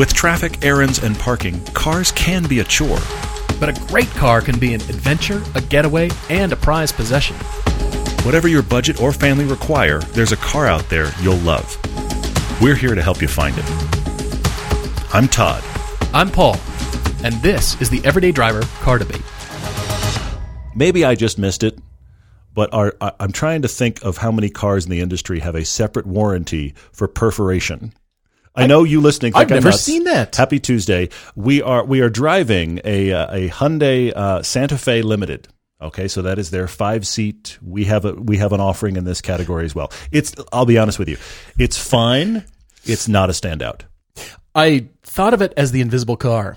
With traffic, errands, and parking, cars can be a chore. But a great car can be an adventure, a getaway, and a prized possession. Whatever your budget or family require, there's a car out there you'll love. We're here to help you find it. I'm Todd. I'm Paul, and this is the Everyday Driver Car Debate. Maybe I just missed it, but are, I- I'm trying to think of how many cars in the industry have a separate warranty for perforation. I know you listening. Think I've never nuts. seen that. Happy Tuesday. We are we are driving a uh, a Hyundai uh, Santa Fe Limited. Okay, so that is their five seat. We have a we have an offering in this category as well. It's I'll be honest with you, it's fine. It's not a standout. I thought of it as the invisible car.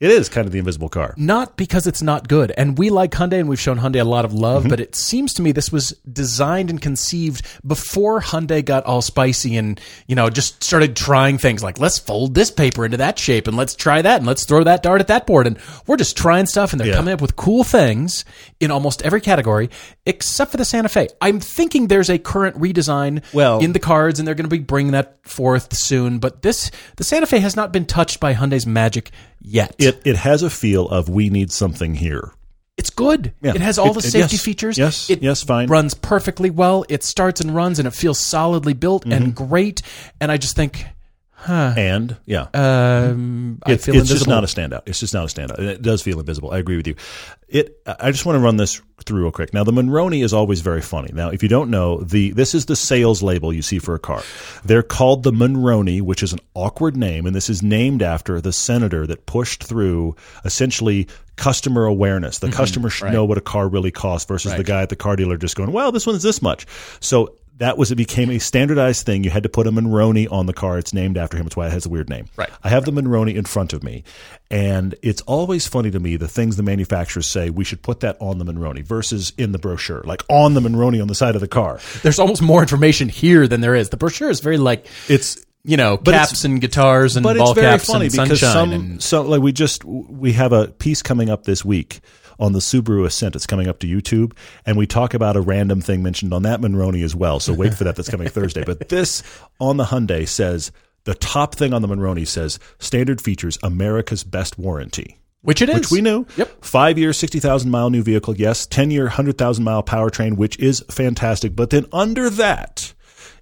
It is kind of the invisible car. Not because it's not good. And we like Hyundai and we've shown Hyundai a lot of love, Mm-hmm. but it seems to me this was designed and conceived before Hyundai got all spicy and, you know, just started trying things like let's fold this paper into that shape and let's try that and let's throw that dart at that board. And we're just trying stuff and they're Yeah. coming up with cool things in almost every category except for the Santa Fe. I'm thinking there's a current redesign Well- in the cards and they're going to be bringing that forth soon. But this, the Santa Fe has not been touched by Hyundai's magic yet. It it has a feel of we need something here. It's good. Yeah. It has all the it- safety yes. features. Yes. It Yes, fine. runs perfectly well. It starts and runs and it feels solidly built Mm-hmm. and great. And I just think, And yeah, um, I It- feel it's just not a standout. It's just not a standout. And it does feel invisible. I agree with you. It. I just want to run this through real quick. Now, the Monroney is always very funny. Now, if you don't know, the this is the sales label you see for a car. They're called the Monroney, which is an awkward name, and this is named after the senator that pushed through essentially customer awareness. The customer should know what a car really costs versus the guy at the car dealer just going, "Well, this one's this much." So that was it became a standardized thing. You had to put a Monroney on the car. It's named after him. That's why it has a weird name. Right. I have the Monroney in front of me, and it's always funny to me the things the manufacturers say we should put that on the Monroney versus in the brochure, like on the Monroney on the side of the car. There's almost more information here than there is. The brochure is very like, It's you know, caps and guitars and but ball it's very caps funny and because sunshine. some and, so like we just we have a piece coming up this week on the Subaru Ascent. It's coming up to YouTube, and we talk about a random thing mentioned on that Monroney as well. So wait for that. That's coming Thursday. But this on the Hyundai says the top thing on the Monroney says standard features America's best warranty. which it is. Which we knew. Yep. Five year, 60,000 mile new vehicle. Yes. 10 year, 100,000 mile powertrain, which is fantastic. But then under that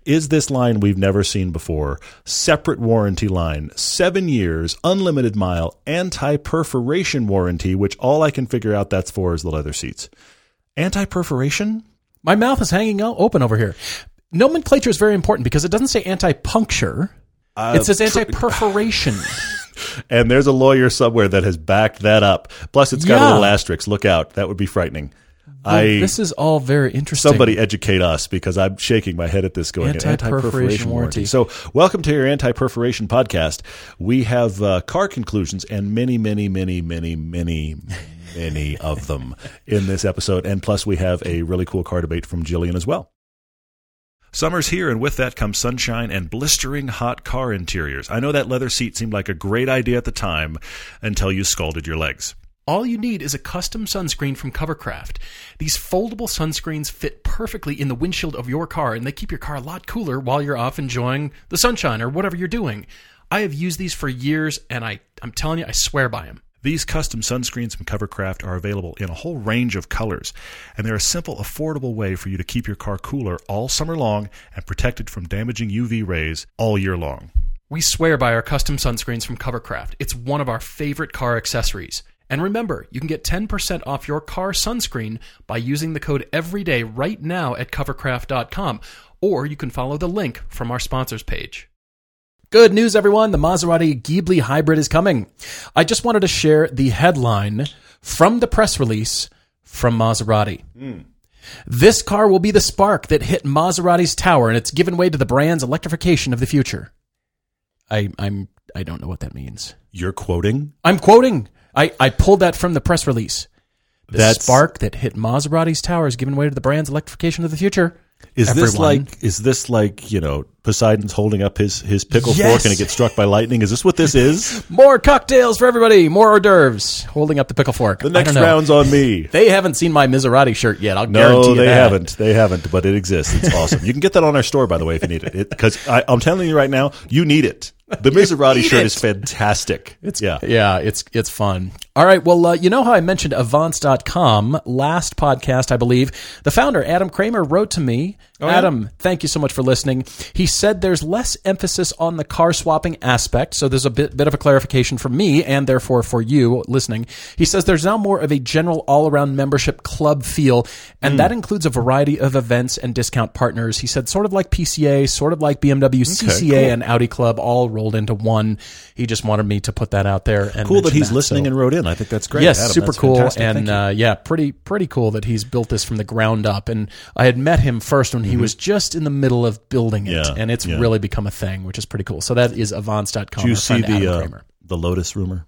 is this line we've never seen before separate warranty line, seven years, unlimited mile, anti perforation warranty, which all I can figure out that's for is the leather seats. Anti perforation? My mouth is hanging out open over here. Nomenclature is very important because it doesn't say anti-puncture. Uh, it says anti-perforation. And there's a lawyer somewhere that has backed that up. Plus, it's got a little asterisk. Look out. That would be frightening. I this is all very interesting. Somebody educate us because I'm shaking my head at this going Anti-perforation warranty. So, welcome to your anti-perforation podcast. We have uh, car conclusions and many, many, many, many, many, many of them in this episode. And plus, we have a really cool car debate from Jillian as well. Summer's here, and with that comes sunshine and blistering hot car interiors. I know that leather seat seemed like a great idea at the time until you scalded your legs. All you need is a custom sunscreen from Covercraft. These foldable sunscreens fit perfectly in the windshield of your car and they keep your car a lot cooler while you're off enjoying the sunshine or whatever you're doing. I have used these for years and I, I'm telling you, I swear by them. These custom sunscreens from Covercraft are available in a whole range of colors, and they're a simple, affordable way for you to keep your car cooler all summer long and protected from damaging UV rays all year long. We swear by our custom sunscreens from Covercraft. It's one of our favorite car accessories. And remember, you can get 10% off your car sunscreen by using the code EVERYDAY right now at covercraft.com, or you can follow the link from our sponsors page. Good news, everyone. The Maserati Ghibli Hybrid is coming. I just wanted to share the headline from the press release from Maserati. Hmm. This car will be the spark that hit Maserati's tower, and it's given way to the brand's electrification of the future. I, I'm I don't know what that means. You're quoting? I'm quoting. I, I pulled that from the press release. The That's- spark that hit Maserati's tower is giving way to the brand's electrification of the future. Is this like is this like, you know, Poseidon's holding up his, his pickle Yes. fork and it gets struck by lightning? Is this what this is? More cocktails for everybody. More hors d'oeuvres. Holding up the pickle fork. The next round's on me. They haven't seen my Miserati shirt yet. I'll guarantee No, you they that. haven't. They haven't, but it exists. It's awesome. You can get that on our store, by the way, if you need it. Because I'm telling you right now, you need it. The Maserati shirt it. is fantastic. It's yeah. yeah, it's it's fun. All right, well, uh, you know how I mentioned Avance.com last podcast, I believe. The founder Adam Kramer wrote to me. Oh, yeah? Adam, thank you so much for listening. He said there's less emphasis on the car swapping aspect, so there's a bit bit of a clarification for me and therefore for you listening. He says there's now more of a general all-around membership club feel, and Hmm. that includes a variety of events and discount partners. He said sort of like PCA, sort of like BMW, CCA, cool. and Audi Club all rolled into one. He just wanted me to put that out there and Cool that he's listening so- and wrote in. I think that's great. Yes, Adam, super cool, fantastic. And uh, yeah, pretty pretty cool that he's built this from the ground up. And I had met him first when he was just in the middle of building it, Mm-hmm. Yeah, and it's yeah. really become a thing, which is pretty cool. So that is Avance.com. Do you see the uh, the Lotus rumor?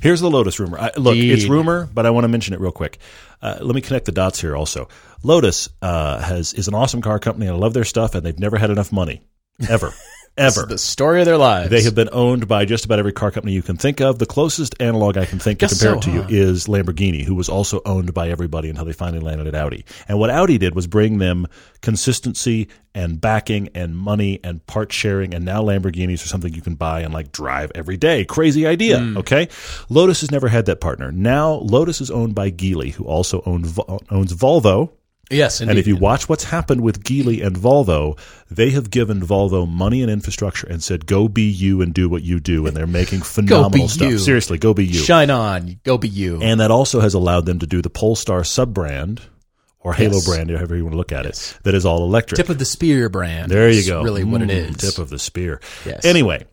Here's the Lotus rumor. I, look, it's Indeed. rumor, but I want to mention it real quick. Uh, let me connect the dots here. Also, Lotus uh, has is an awesome car company. and I love their stuff, and they've never had enough money, ever, ever. the story of their lives. They have been owned by just about every car company you can think of. The closest analog I can think to compare so, it to huh? you is Lamborghini, who was also owned by everybody until they finally landed at Audi. And what Audi did was bring them consistency and backing and money and part sharing. And now Lamborghinis are something you can buy and like drive every day. Crazy idea. Hmm. Okay. Lotus has never had that partner. Now Lotus is owned by Geely, who also owned, owns Volvo. Yes, indeed. And if you watch what's happened with Geely and Volvo, they have given Volvo money and infrastructure and said, "Go be you and do what you do," and they're making phenomenal be stuff. you. Seriously, go be you. shine on, go be you. And that also has allowed them to do the Polestar sub brand or Halo Yes. brand, however you want to look at it, that is all electric. Tip of the spear brand. there you go. Really, what it Mm, is. Tip of the spear. Yes. Anyway,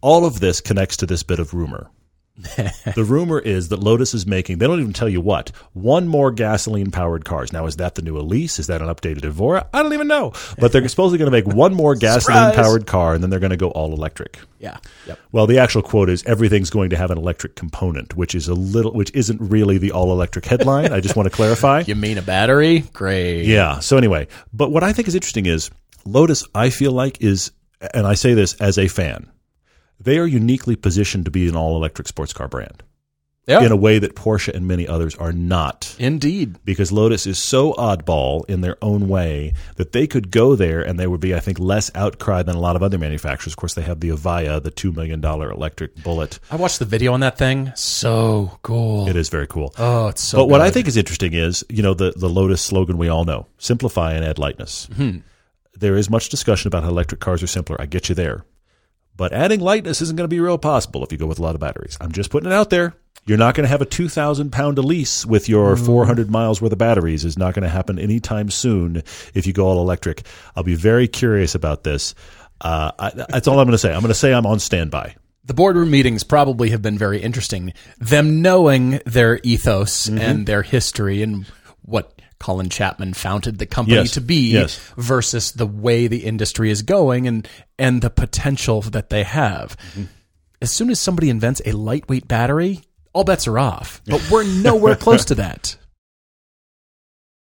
all of this connects to this bit of rumor. the rumor is that Lotus is making, they don't even tell you what, one more gasoline powered cars. Now, is that the new Elise? Is that an updated Evora? I don't even know. But they're supposedly going to make one more gasoline powered car and then they're going to go all electric. yeah. Yep. Well, the actual quote is everything's going to have an electric component, which is a little, which isn't really the all electric headline. I just want to clarify. You mean a battery? Great. Yeah. So anyway, but what I think is interesting is Lotus. I feel like is, and I say this as a fan, they are uniquely positioned to be an all electric sports car brand Yeah. in a way that Porsche and many others are not. Indeed. Because Lotus is so oddball in their own way that they could go there and there would be, I think, less outcry than a lot of other manufacturers. Of course, they have the Evija, the $2 million electric bullet. I watched the video on that thing. So cool. It is very cool. Oh, it's so but what I think is interesting is, you know, the, the Lotus slogan we all know simplify and add lightness. Mm-hmm. There is much discussion about how electric cars are simpler. I get you there. But adding lightness isn't going to be real possible if you go with a lot of batteries. I'm just putting it out there. You're not going to have a 2,000 pound Elise with your Mm. 400 miles worth of batteries. Is not going to happen anytime soon if you go all electric. I'll be very curious about this. Uh, I, that's all I'm going to say. I'm going to say I'm on standby. the boardroom meetings probably have been very interesting. Them knowing their ethos Mm-hmm. and their history and what Colin Chapman founded the company Yes. to be Yes. versus the way the industry is going and and the potential that they have. Mm-hmm. As soon as somebody invents a lightweight battery, all bets are off. But we're nowhere close to that.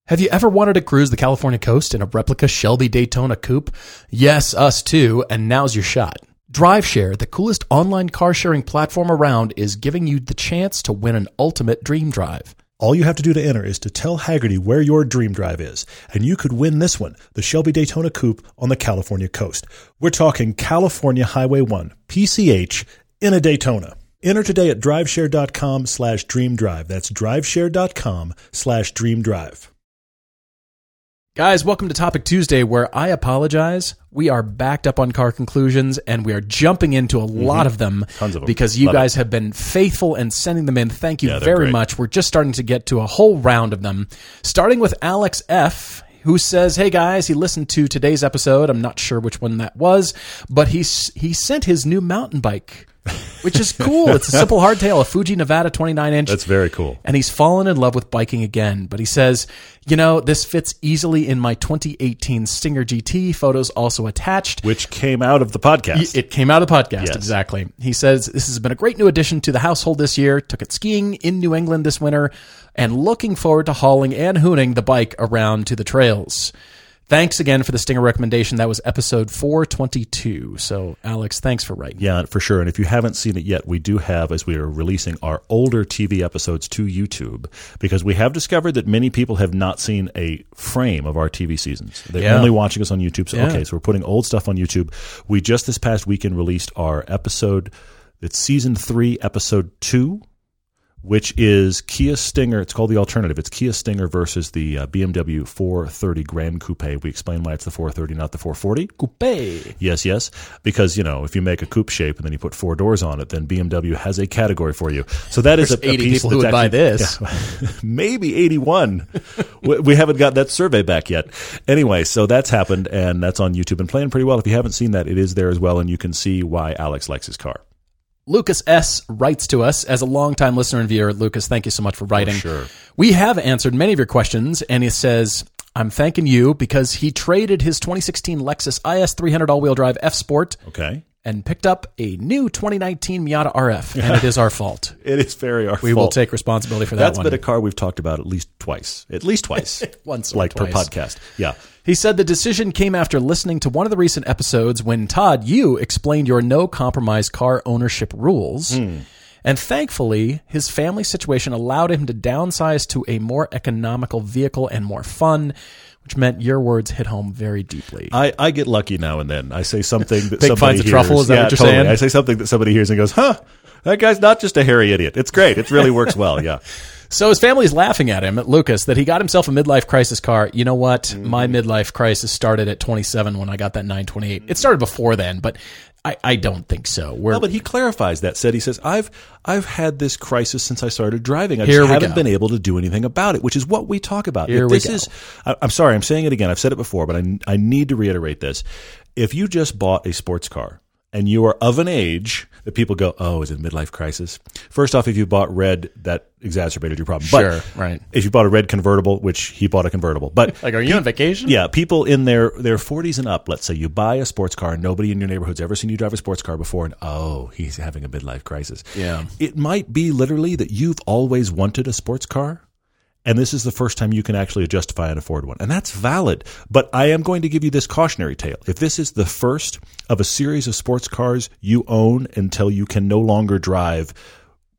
Have you ever wanted to cruise the California coast in a replica Shelby Daytona coupe? Yes, us too, and now's your shot. DriveShare, the coolest online car sharing platform around, is giving you the chance to win an ultimate dream drive. All you have to do to enter is to tell Hagerty where your dream drive is, and you could win this one, the Shelby Daytona Coupe on the California coast. We're talking California Highway 1, PCH, in a Daytona. Enter today at driveshare.com slash dreamdrive. That's driveshare.com slash dreamdrive. Guys, welcome to Topic Tuesday, where I apologize. We are backed up on car conclusions and we are jumping into a lot of them Mm-hmm. Tons of them. because you Love guys have been faithful and sending them in. Thank you Yeah, very great. much. We're just starting to get to a whole round of them, starting with Alex F. Who says, "Hey guys, he listened to today's episode. I'm not sure which one that was, but he he sent his new mountain bike, which is cool. it's a simple hardtail, a Fuji Nevada 29 inch That's very cool. and he's fallen in love with biking again. But he says, you know, this fits easily in my 2018 Stinger GT. Photos also attached. Which came out of the podcast. It came out of the podcast, Yes. exactly. He says, This has been a great new addition to the household this year. Took it skiing in New England this winter and looking forward to hauling and hooning the bike around to the trails. Thanks again for the stinger recommendation. That was episode 422. So, Alex, thanks for writing. Yeah, for sure. And if you haven't seen it yet, we do have, as we are releasing our older TV episodes to YouTube, because we have discovered that many people have not seen a frame of our TV seasons. They're Yeah. only watching us on YouTube. So, Yeah. okay, so we're putting old stuff on YouTube. We just this past weekend released our episode, it's season three, episode two. Which is Kia Stinger? It's called the alternative. It's Kia Stinger versus the uh, BMW 430 Gran Coupe. We explain why it's the 430, not the 440. Coupe. Yes, yes. Because, you know, if you make a coupe shape and then you put four doors on it, then BMW has a category for you. So that is a, a 80 piece people who would buy this. Yeah. maybe 81. we, we haven't got that survey back yet. Anyway, so that's happened and that's on YouTube and playing pretty well. If you haven't seen that, it is there as well and you can see why Alex likes his car. Lucas S. writes to us as a longtime listener and viewer. Lucas, thank you so much for oh, writing. sure. We have answered many of your questions, and he says, I'm thanking you because he traded his 2016 Lexus IS 300 all wheel drive F Sport Okay. And picked up a new 2019 Miata RF, and it is our fault. It is very our fault. We will take responsibility for that That's one. been a car we've talked about at least twice. At least twice. Once or like per podcast. Yeah. He said the decision came after listening to one of the recent episodes when Todd, you explained your no compromise car ownership rules. Hmm. And thankfully, his family situation allowed him to downsize to a more economical vehicle and more fun, which meant your words hit home very deeply. I, I get lucky now and then. I say something that somebody finds a hears. truffle, is that yeah, what you're totally. saying? I say something that somebody hears and goes, "Huh, that guy's not just a hairy idiot. It's great. It really works well." Yeah. So his family's laughing at him, at Lucas, that he got himself a midlife crisis car. You know what? My mm-hmm. midlife crisis started at 27 when I got that 928. It started before then, but I, I don't think so. We're, No, but he clarifies that. Said he says, "I've I've had this crisis since I started driving. I just haven't go. been able to do anything about it." Which is what we talk about. Here if we this go. is, I, I'm sorry, I'm saying it again. I've said it before, but I I need to reiterate this. If you just bought a sports car and you are of an age that people go, "Oh, is it a midlife crisis?" First off, if you bought red, that exacerbated your problem. But Sure, right. If you bought a red convertible, which he bought a convertible, but like, are you on vacation? yeah, people in their their 40s and up, let's say you buy a sports car, and nobody in your neighborhood's ever seen you drive a sports car before, and oh, he's having a midlife crisis. Yeah. It might be literally that you've always wanted a sports car, and this is the first time you can actually justify and afford one. And that's valid. But I am going to give you this cautionary tale. If this is the first of a series of sports cars you own until you can no longer drive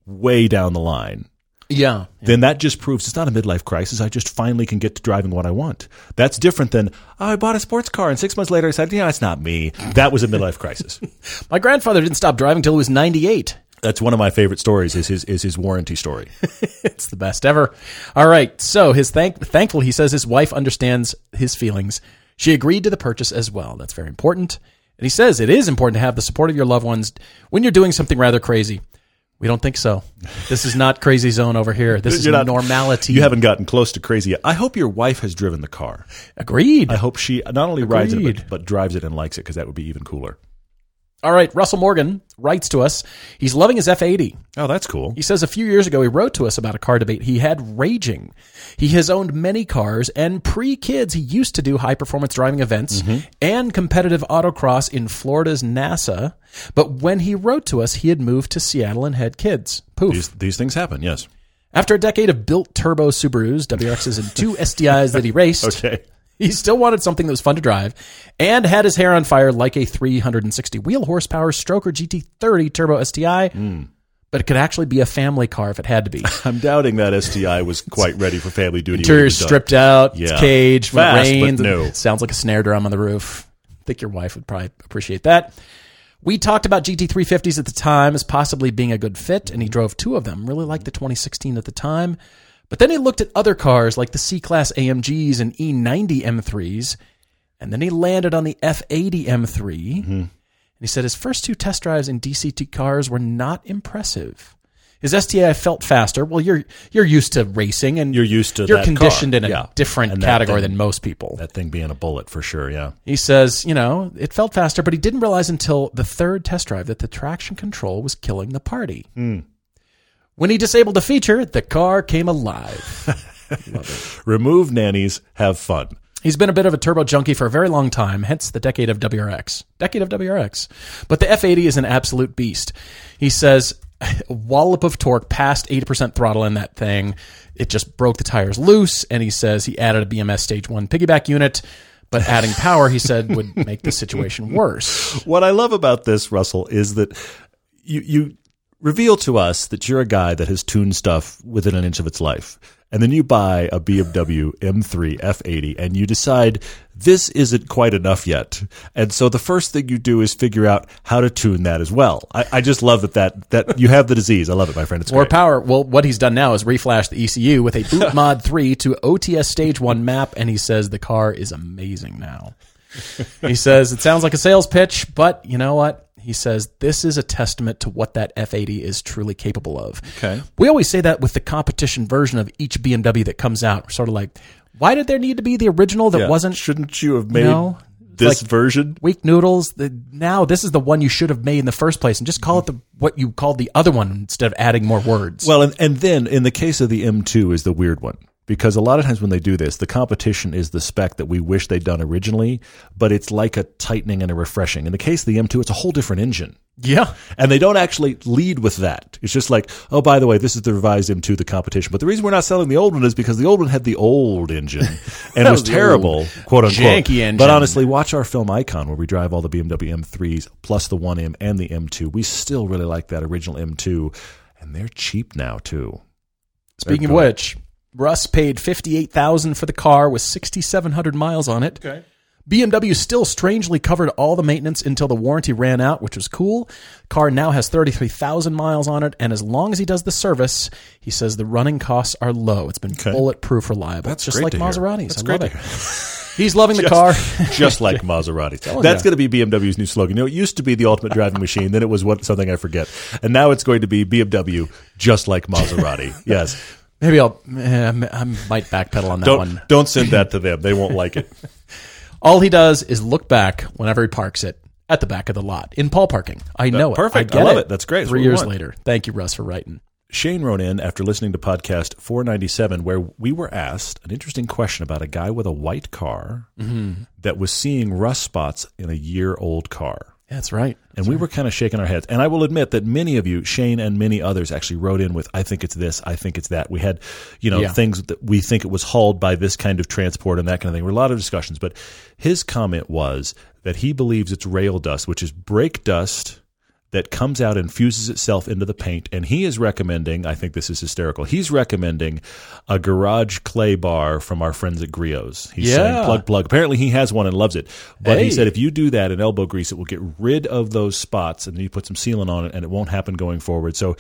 way down the line, Yeah. then that just proves it's not a midlife crisis. I just finally can get to driving what I want. That's different than, oh, I bought a sports car and six months later I said, yeah, it's not me. That was a midlife crisis. My grandfather didn't stop driving until he was 98. That's one of my favorite stories is his, is his warranty story. It's the best ever. All right. So his thank thankful he says his wife understands his feelings. She agreed to the purchase as well. That's very important. And he says it is important to have the support of your loved ones when you're doing something rather crazy. We don't think so. This is not crazy zone over here. This is not- normality. You haven't gotten close to crazy yet. I hope your wife has driven the car. agreed. I hope she not only rides it, but, but drives it and likes it because that would be even cooler. All right. Russell Morgan writes to us. He's loving his F80. Oh, that's cool. He says a few years ago he wrote to us about a car debate he had raging. He has owned many cars, and pre kids, he used to do high performance driving events mm-hmm. and competitive autocross in Florida's NASA. But when he wrote to us, he had moved to Seattle and had kids. Poof. These, these things happen, yes. After a decade of built turbo Subarus, WRXs, and two STIs that he raced, Okay. He still wanted something that was fun to drive and had his hair on fire like a 360 wheel horsepower Stroker GT30 Turbo STI. But it could actually be a family car if it had to be. I'm doubting that STI was quite ready for family duty. Interior stripped out, it's Yeah. caged when Fast, rains. no. Sounds like a snare drum on the roof. I think your wife would probably appreciate that. We talked about GT350s at the time as possibly being a good fit, and he drove two of them. Really liked the 2016 at the time. But then he looked at other cars like the C Class AMGs and E E90 M3s, and then he landed on the F80 M3. And he said his first two test drives in DCT cars were not impressive. His STI felt faster. Well, you're you're used to racing, and You're used to you're conditioned car. in a Yeah. different And category thing- than most people. That thing being a bullet for sure, yeah. He says, you know, it felt faster, but he didn't realize until the third test drive that the traction control was killing the party. Hmm. When he disabled the feature, the car came alive. Remove nannies, have fun. He's been a bit of a turbo junkie for a very long time, hence the decade of WRX. Decade of WRX. But the F80 is an absolute beast. He says, wallop of torque past 80% throttle in that thing. It just broke the tires loose. And he says he added a BMS Stage 1 piggyback unit. but adding power, he said, would make the situation worse. What I love about this, Russell, is that you you reveal to us that you're a guy that has tuned stuff within an inch of its life. And then you buy a BMW M3 F80 and you decide this isn't quite enough yet. And so the first thing you do is figure out how to tune that as well. I, I just love that, that that you have the disease. I love it, my friend. It's More power. Well, what he's done now is reflash the ECU with a boot mod 3 to OTS stage 1 map, and he says the car is amazing now. he says it sounds like a sales pitch, but you know what? He says this is a testament to what that F80 is truly capable of. Okay. We always say that with the competition version of each BMW that comes out. We're sort of like, why did there need to be the original that Yeah. wasn't Shouldn't you have made No. this Like- version? weak noodles? The, now this is the one you should have made in the first place, and just call it the what you called the other one instead of adding more words. Well, and, and then in the case of the M2 is the weird one because a lot of times when they do this, the competition is the spec that we wish they'd done originally, but it's like a tightening and a refreshing. In the case of the M2, it's a whole different engine. yeah. And they don't actually lead with that. It's just like, oh, by the way, this is the revised M2, the competition. But the reason we're not selling the old one is because the old one had the old engine and it was was terrible, quote unquote. janky engine. But honestly, watch our film Icon where we drive all the BMW M3s plus the 1M and the M2. We still really like that original M2, and they're cheap now too. Speaking of which, Russ paid fifty eight thousand for the car with sixty seven hundred miles on it. Okay. BMW still strangely covered all the maintenance until the warranty ran out, which was cool. Car now has 33,000 miles on it, and as long as he does the service, he says the running costs are low. It's been Okay. bulletproof reliable. That's just like. Maseratis. That's I great love it. He's loving the car. just like Maserati. Oh, That's ya. going to be BMW's new slogan. You know, it used to be the ultimate driving machine. Then it was what something I forget, and now it's going to be BMW, just like Maserati. yes. Maybe I'll, eh, I might backpedal on that Don't one. don't send that to them. They won't like it. All he does is look back whenever he parks it at the back of the lot in Paul parking. I know it. perfect. I, get love it. That's great. Three what we years want. later. Thank you, Russ, for writing. Shane wrote in after listening to podcast 497, where we were asked an interesting question about a guy with a white car that was seeing rust spots in a year old car. That's right. And we were kind of shaking our heads. And I will admit that many of you, Shane and many others, actually wrote in with, I think it's this, I think it's that. We had, you know, Yeah. things that we think it was hauled by this kind of transport and that kind of thing. There were a lot of discussions. But his comment was that he believes it's rail dust, which is brake dust that comes out and fuses itself into the paint. And he is recommending, I think this is hysterical, he's recommending a garage clay bar from our friends at Griots. He's Yeah. saying plug, plug. Apparently he has one and loves it. But he said if you do that in elbow grease, it will get rid of those spots and then you put some sealant on it and it won't happen going forward. So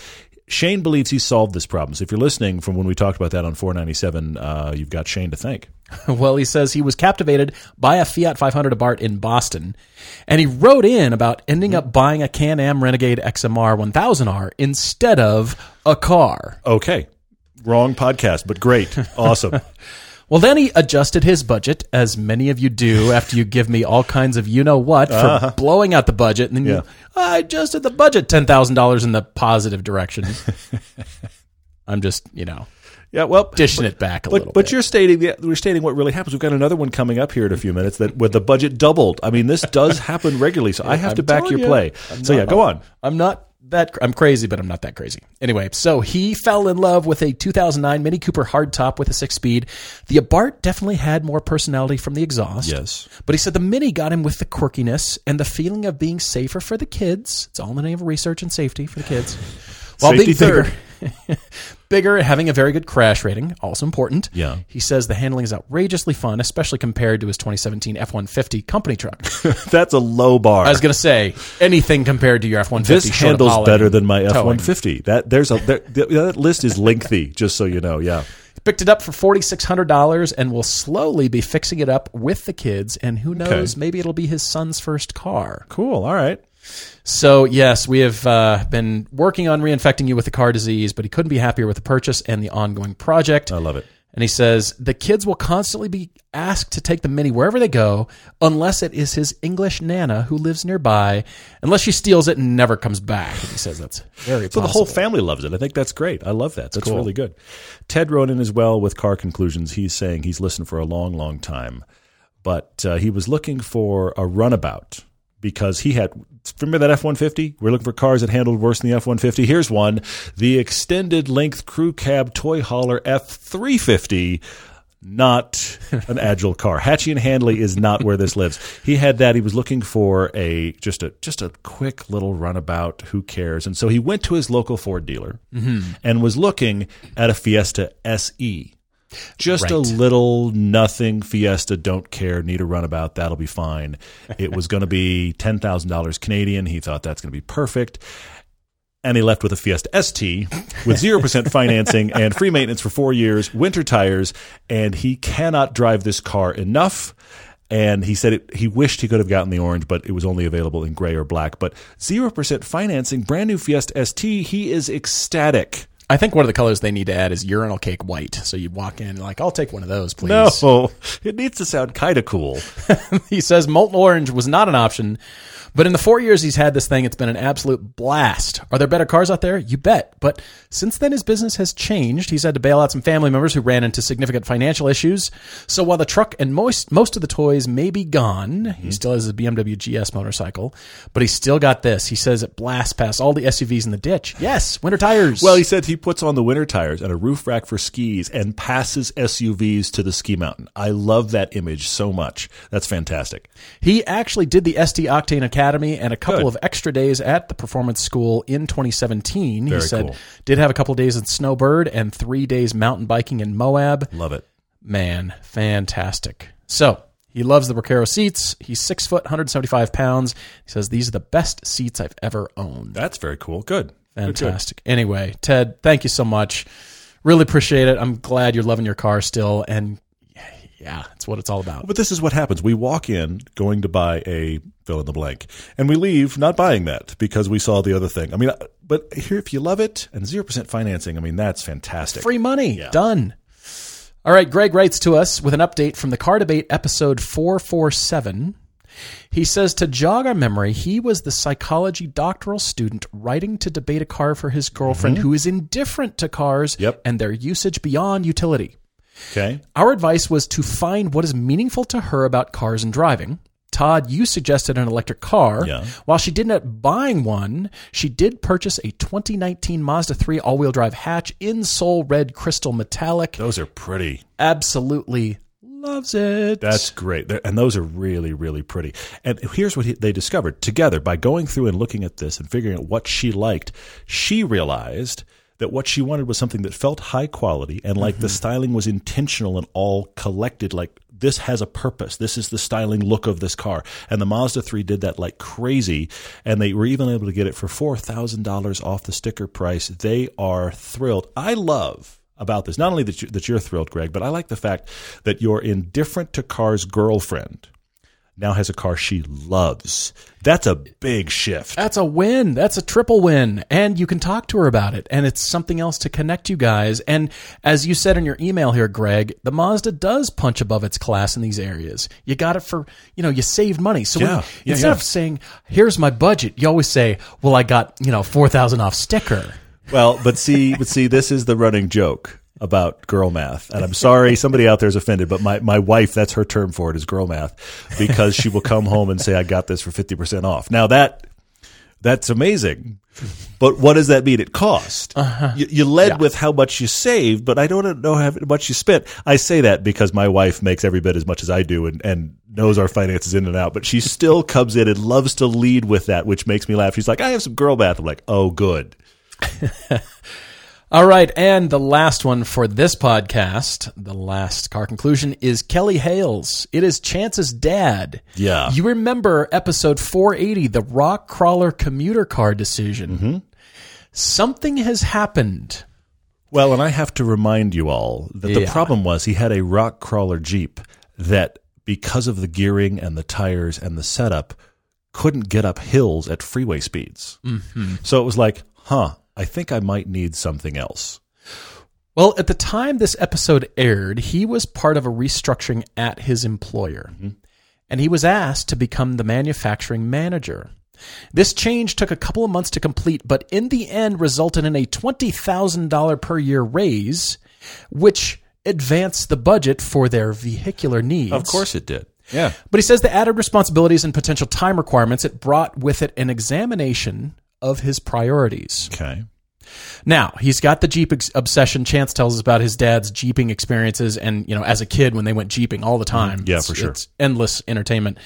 Shane believes he solved this problem. So if you're listening from when we talked about that on 497, uh, you've got Shane to thank. Well, he says he was captivated by a Fiat 500 Abarth in Boston, and he wrote in about ending up buying a Can-Am Renegade XMR 1000R instead of a car. Okay. Wrong podcast, but great. Awesome. Well, then he adjusted his budget, as many of you do after you give me all kinds of you know what for uh-huh. blowing out the budget, and then Yeah. you, I adjusted the budget ten thousand dollars in the positive direction. I'm just, you know, yeah, well, dishing it back a But, little but bit. you're stating the, we're stating what really happens. We've got another one coming up here in a few minutes that where the budget doubled. I mean, this does happen regularly, so I have I'm to back your you, play. I'm So yeah, go on. I'm not that I'm crazy, but I'm not that crazy. Anyway, so he fell in love with a 2009 Mini Cooper hardtop with a six speed. The Abarth definitely had more personality from the exhaust. Yes. But he said the Mini got him with the quirkiness and the feeling of being safer for the kids. It's all in the name of research and safety for the kids. While Safety being bigger, bigger having a very good crash rating, also important. Yeah. He says the handling is outrageously fun, especially compared to his 2017 F-150 company truck. That's a low bar. I was going to say anything compared to your F-150. this handles better than my F towing. one fifty. That there's a there, that list is lengthy. Just so you know, yeah. Picked it up for forty six hundred dollars, and will slowly be fixing it up with the kids. And who knows, Okay. maybe it'll be his son's first car. Cool. All right. So yes, we have uh, been working on reinfecting you with the car disease, but he couldn't be happier with the purchase and the ongoing project. I love it. And he says the kids will constantly be asked to take the mini wherever they go, unless it is his English nana who lives nearby, unless she steals it and never comes back. And he says that's very So possible. the whole family loves it. I think that's great. I love that. That's cool. really good. Ted wrote in as well with car conclusions. He's saying he's listened for a long, long time, but uh, he was looking for a runabout because he had. Remember that F one fifty? We're looking for cars that handled worse than the F one fifty. Here's one: the extended length crew cab toy hauler F three fifty. not an agile car. Hatchie and Handley is not where this lives. He had that. He was looking for a just a just a quick little runabout. Who cares? And so he went to his local Ford dealer mm-hmm. and was looking at a Fiesta SE. Just a little nothing Fiesta, don't care, need a runabout, that'll be fine. It was going to be $10,000 Canadian. He thought that's going to be perfect. And he left with a Fiesta ST with 0% financing and free maintenance for four years, winter tires, and he cannot drive this car enough. And he said it, he wished he could have gotten the orange, but it was only available in gray or black. But 0% financing, brand new Fiesta ST, he is ecstatic. I think one of the colors they need to add is urinal cake white. So you walk in like, I'll take one of those, please. No, it needs to sound kind of cool. he says molten orange was not an option, but in the four years he's had this thing, it's been an absolute blast. Are there better cars out there? You bet. But since then, his business has changed. He's had to bail out some family members who ran into significant financial issues. So while the truck and most most of the toys may be gone, he mm-hmm. still has a BMW GS motorcycle, but he's still got this. He says it blasts past all the SUVs in the ditch. Yes, winter tires. Well, he said he puts on the winter tires and a roof rack for skis and passes SUVs to the ski mountain. I love that image so much. That's fantastic. He actually did the ST Octane Academy and a couple Good. of extra days at the performance school in 2017. Very he said cool. did have a couple of days in Snowbird and three days mountain biking in Moab. Love it. Man, fantastic. So he loves the Recaro seats. He's six foot, 175 pounds. He says these are the best seats I've ever owned. That's very cool. Good. Good, good. Fantastic. Anyway, Ted, thank you so much. Really appreciate it. I'm glad you're loving your car still, and yeah, it's what it's all about. But this is what happens. We walk in going to buy a fill in the blank, and we leave not buying that because we saw the other thing. I mean, uh, but here, if you love it and 0% financing, I mean, that's fantastic. Free money. Done. All right. Greg writes to us with an update from the car debate episode 447. He says to jog our memory, he was the psychology doctoral student writing to debate a car for his girlfriend who is indifferent to cars Yep. and their usage beyond utility. Okay. Our advice was to find what is meaningful to her about cars and driving. Todd, you suggested an electric car. Yeah. While she didn't end up buying one, she did purchase a 2019 Mazda 3 all-wheel drive hatch in soul red crystal metallic. Those are pretty. Absolutely loves it. That's great. They're, and those are really, really pretty. And here's what he, they discovered together by going through and looking at this and figuring out what she liked. She realized that what she wanted was something that felt high quality and like the mm-hmm. styling was intentional and all collected. Like this has a purpose. This is the styling look of this car. And the Mazda 3 did that like crazy. And they were even able to get it for $4,000 off the sticker price. They are thrilled. I love about this. Not only that, you, that you're thrilled, Greg, but I like the fact that your indifferent to cars girlfriend now has a car she loves. That's a big shift. That's a win. That's a triple win. And you can talk to her about it. And it's something else to connect you guys. And as you said in your email here, Greg, the Mazda does punch above its class in these areas. You got it for, you know, you saved money. So when- Yeah. Yeah, instead yeah. of saying, here's my budget, you always say, well, I got, you know, 4,000 off sticker. Well, but see, but see, this is the running joke about girl math. And I'm sorry, somebody out there is offended, but my, my wife, that's her term for it is girl math because she will come home and say, I got this for 50% off. Now that, that's amazing. But what does that mean? It cost. Uh-huh. You, you led with how much you saved, but I don't know how much you spent. I say that because my wife makes every bit as much as I do and, and knows our finances in and out, but she still comes in and loves to lead with that, which makes me laugh. She's like, I have some girl math. I'm like, oh, good. All right, and the last one for this podcast, the last car conclusion is Kelly Hales. It is Chance's dad. Yeah. You remember episode 480, the rock crawler commuter car decision. Mm-hmm. Something has happened. Well, and I have to remind you all that the Yeah. problem was he had a rock crawler Jeep that, because of the gearing and the tires and the setup, couldn't get up hills at freeway speeds. Mm-hmm. So it was like, huh, I think I might need something else. Well, at the time this episode aired, he was part of a restructuring at his employer, mm-hmm. and he was asked to become the manufacturing manager. This change took a couple of months to complete, but in the end resulted in a $20,000 per year raise, which advanced the budget for their vehicular needs. Of course it did. Yeah. But he says the added responsibilities and potential time requirements, it brought with it an examination of his priorities. Okay. Now he's got the Jeep ex- obsession. Chance tells us about his dad's Jeeping experiences, and you know, as a kid when they went Jeeping all the time. Mm-hmm. Yeah, for sure. It's endless entertainment.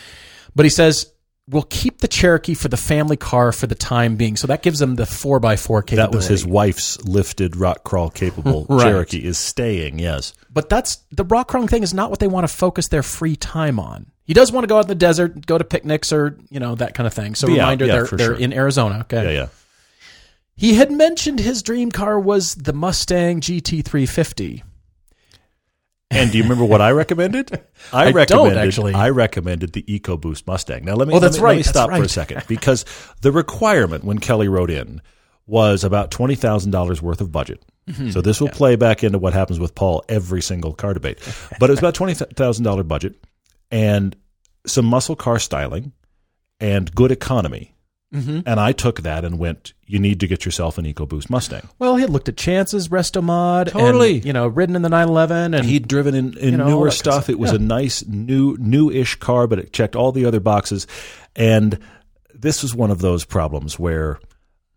But he says we'll keep the Cherokee for the family car for the time being. So that gives him the four x four capability. That was his wife's lifted rock crawl capable Right. Cherokee is staying. Yes. But that's the rock crawling thing is not what they want to focus their free time on. He does want to go out in the desert, go to picnics or, you know, that kind of thing. So out, reminder yeah, they're they're sure. in Arizona. Okay. Yeah, yeah. He had mentioned his dream car was the Mustang GT350. And do you remember what I recommended? I don't, recommended actually. I recommended the EcoBoost Mustang. Now let me, Oh, let me, right, let me that's stop for a second because the requirement when Kelly wrote in was about twenty thousand dollars worth of budget. Mm-hmm. So this will play back into what happens with Paul every single car debate. But it was about twenty thousand dollar budget and some muscle car styling and good economy. Mm-hmm. And I took that and went, you need to get yourself an EcoBoost Mustang. Well, he had looked at Chance's Restomod. Totally. And, you know, ridden in the 911. And He'd driven in, in You know, newer stuff. It was a nice new new-ish car, but it checked all the other boxes. And this was one of those problems where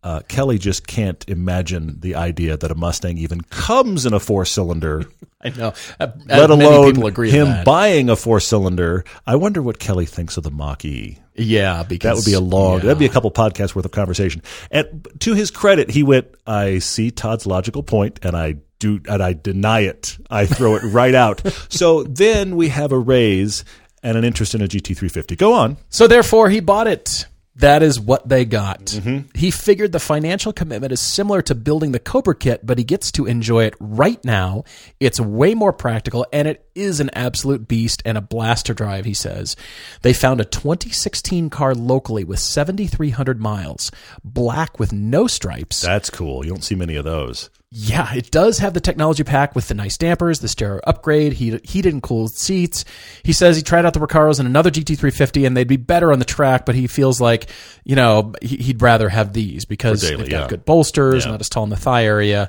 uh, Kelly just can't imagine the idea that a Mustang even comes in a four-cylinder, I know. Uh, let many alone people agree him buying a four-cylinder. I wonder what Kelly thinks of the Mach E. yeah, because That would be a long. yeah. That'd be a couple podcasts worth of conversation. And to his credit, he went. I see Todd's logical point, and I do, and I deny it. I throw it right out. So then we have a raise and an interest in a GT350. Go on. So therefore, he bought it. That is what they got. Mm-hmm. He figured the financial commitment is similar to building the Cobra kit, but he gets to enjoy it right now. It's way more practical, and it is an absolute beast and a blast to drive, he says. They found a 2016 car locally with 7,300 miles, black with no stripes. That's cool. You don't see many of those. Yeah, it does have the technology pack with the nice dampers, the stereo upgrade, heat, heated and cooled seats. He says he tried out the Recaros and another GT350, and they'd be better on the track, but he feels like, you know, he- he'd rather have these because daily, they've got yeah. good bolsters, Yeah. not as tall in the thigh area.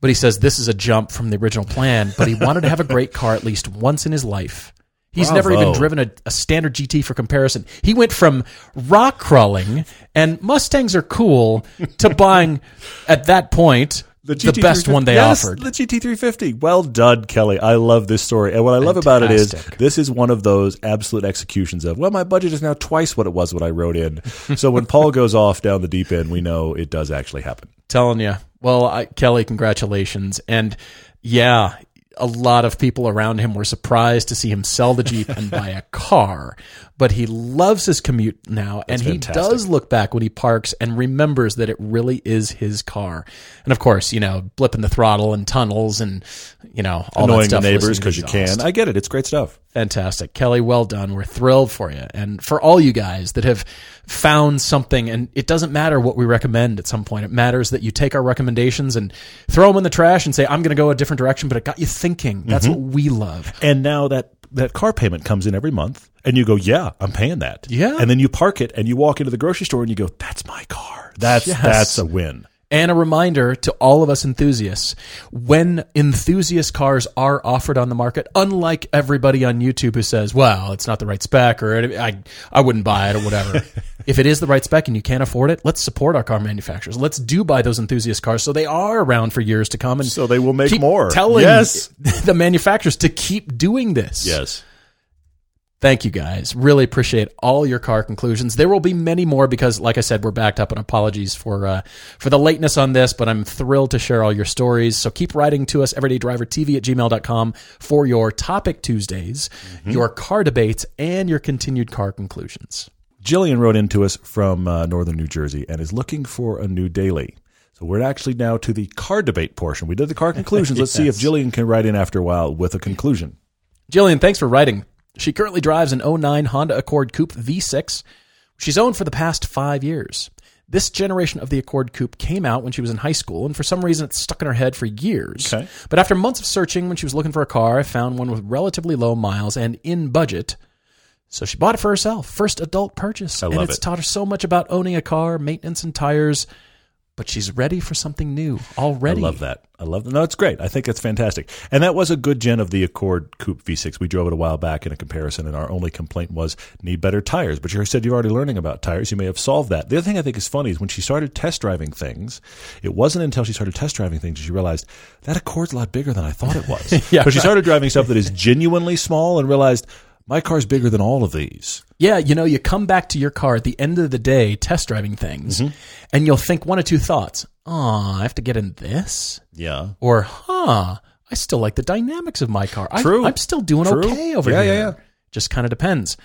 But he says this is a jump from the original plan, but he wanted to have a great car at least once in his life. He's never even driven a, a standard GT for comparison. He went from rock crawling and Mustangs are cool to buying at that point the, best one they Yes, offered. The GT350. Well done, Kelly. I love this story. And what I love about it is this is one of those absolute executions of, well, my budget is now twice what it was when I wrote in. so when Paul goes off down the deep end, we know it does actually happen. Telling you. Well, I, Kelly, congratulations. And yeah, a lot of people around him were surprised to see him sell the Jeep and buy a car. But he loves his commute now, and he fantastic. does look back when he parks and remembers that it really is his car. And of course, you know, blipping the throttle and tunnels and you know all that Annoying the neighbors because you can. I get it. It's great stuff. Fantastic. Kelly, well done. We're thrilled for you. And for all you guys that have found something, and it doesn't matter what we recommend at some point. It matters that you take our recommendations and throw them in the trash and say, I'm going to go a different direction, but it got you thinking. That's Mm-hmm. what we love. And now that that car payment comes in every month, and you go, "Yeah, I'm paying that." Yeah. And then you park it, and you walk into the grocery store, and you go, "That's my car. That's Yes. that's a win." And a reminder to all of us enthusiasts when enthusiast cars are offered on the market, unlike everybody on YouTube who says, well, it's not the right spec or I, I wouldn't buy it or whatever. if it is the right spec and you can't afford it, let's support our car manufacturers. Let's do buy those enthusiast cars so they are around for years to come and So they will make more. telling Yes. the manufacturers to keep doing this. Yes. Thank you guys. Really appreciate all your car conclusions. There will be many more because, like I said, we're backed up. And apologies for uh, for the lateness on this, but I'm thrilled to share all your stories. So keep writing to us, everydaydrivertv at gmail.com for your topic Tuesdays, your car debates, and your continued car conclusions. Jillian wrote into us from uh, northern New Jersey and is looking for a new daily. So we're actually now to the car debate portion. We did the car conclusions. Let's see if Jillian can write in after a while with a conclusion. Jillian, thanks for writing. She currently drives an 09 Honda Accord Coupe V6. She's owned for the past five years. This generation of the Accord Coupe came out when she was in high school, and for some reason it stuck in her head for years. Okay. But after months of searching, when she was looking for a car, I found one with relatively low miles and in budget. So she bought it for herself. First adult purchase. I and it's it. taught her so much about owning a car, maintenance and tires. but she's ready for something new already. I love that. I love that. No, it's great. I think it's fantastic. And that was a good gen of the Accord Coupe V6. We drove it a while back in a comparison, and our only complaint was need better tires. But you said you're already learning about tires. You may have solved that. The other thing I think is funny is when she started test driving things, it wasn't until she started test driving things that she realized that Accord's a lot bigger than I thought it was. Yeah, Because she started driving stuff that is genuinely small and realized my car's bigger than all of these. Yeah, you know, you come back to your car at the end of the day test driving things, Mm-hmm. and you'll think one or two thoughts. Oh, I have to get in this? Yeah. Or, huh, I still like the dynamics of my car. I, True. I'm still doing True. okay over Yeah, here. yeah, yeah. Just kind of depends.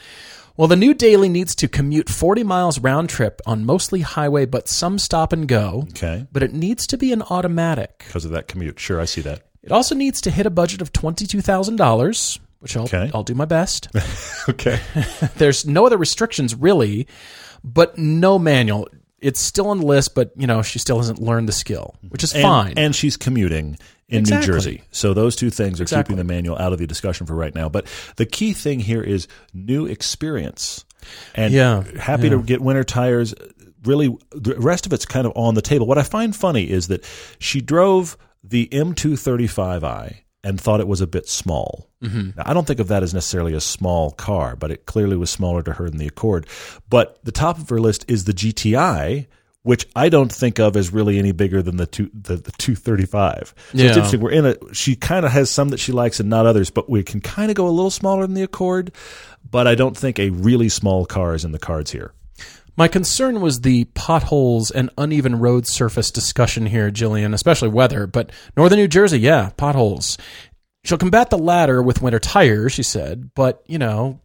Well, the new Daily needs to commute 40 miles round trip on mostly highway, but some stop and go. Okay. But it needs to be an automatic. Because of that commute. Sure, I see that. It also needs to hit a budget of $22,000, which I'll, Okay. I'll do my best. Okay. There's no other restrictions really, but no manual. It's still on the list, but you know she still hasn't learned the skill, which is and, fine. And she's commuting in Exactly. New Jersey. So those two things are Exactly. keeping the manual out of the discussion for right now. But the key thing here is new experience. And Yeah, happy to get winter tires. Really, the rest of it's kind of on the table. What I find funny is that she drove the M235i and thought it was a bit small. Mm-hmm. Now, I don't think of that as necessarily a small car, but it clearly was smaller to her than the Accord. But the top of her list is the GTI, which I don't think of as really any bigger than the two the, the 235. So Yeah. it's interesting. We're in a she kind of has some that she likes and not others, but we can kind of go a little smaller than the Accord. But I don't think a really small car is in the cards here. My concern was the potholes and uneven road surface discussion here, Jillian, especially weather. But northern New Jersey, yeah, potholes. She'll combat the latter with winter tires, she said. But you know,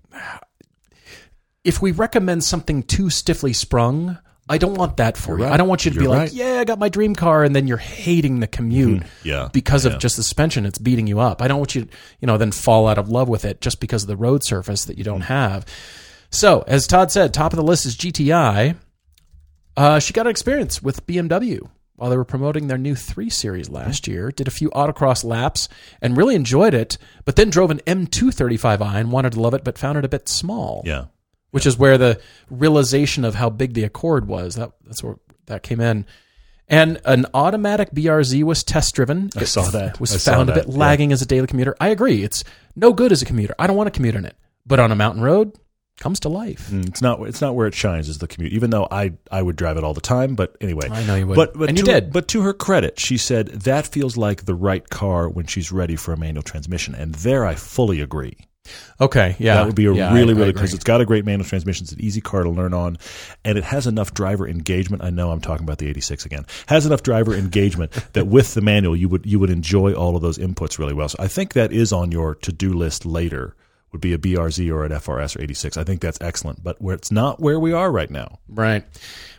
if we recommend something too stiffly sprung. I don't want that for you. right. I don't want you to be You're like, right. "Yeah, I got my dream car," and then you're hating the commute. Mm-hmm. Yeah. because Yeah. of just the suspension it's beating you up i don't want you to you know then fall out of love with it just because of the road surface that you don't mm. have so as todd said top of the list is gti uh, she got an experience with bmw while they were promoting their new 3 series last year did a few autocross laps and really enjoyed it but then drove an m235i and wanted to love it but found it a bit small Yeah. which is where the realization of how big the Accord was that that's where that came in. And an automatic BRZ was test driven. I saw that. Was I found a bit yeah. lagging as a daily commuter. I agree. It's no good as a commuter. I don't want to commute in it. But on a mountain road, comes to life. Mm, It's not. It's not where it shines. Is the commute. Even though I I would drive it all the time, but anyway, I know you would. But, but And you to- did. But to her credit, she said that feels like the right car when she's ready for a manual transmission, and there I fully agree. Okay, yeah, That would be a Yeah, really, I really because it's got a great manual transmission. It's an easy car to learn on, and it has enough driver engagement. I know I'm talking about the '86 again. Has enough driver engagement that with the manual you would you would enjoy all of those inputs really well. So I think that is on your to do list later. Would be a BRZ or an FRS or 86. I think that's excellent, but where it's not where we are right now. Right.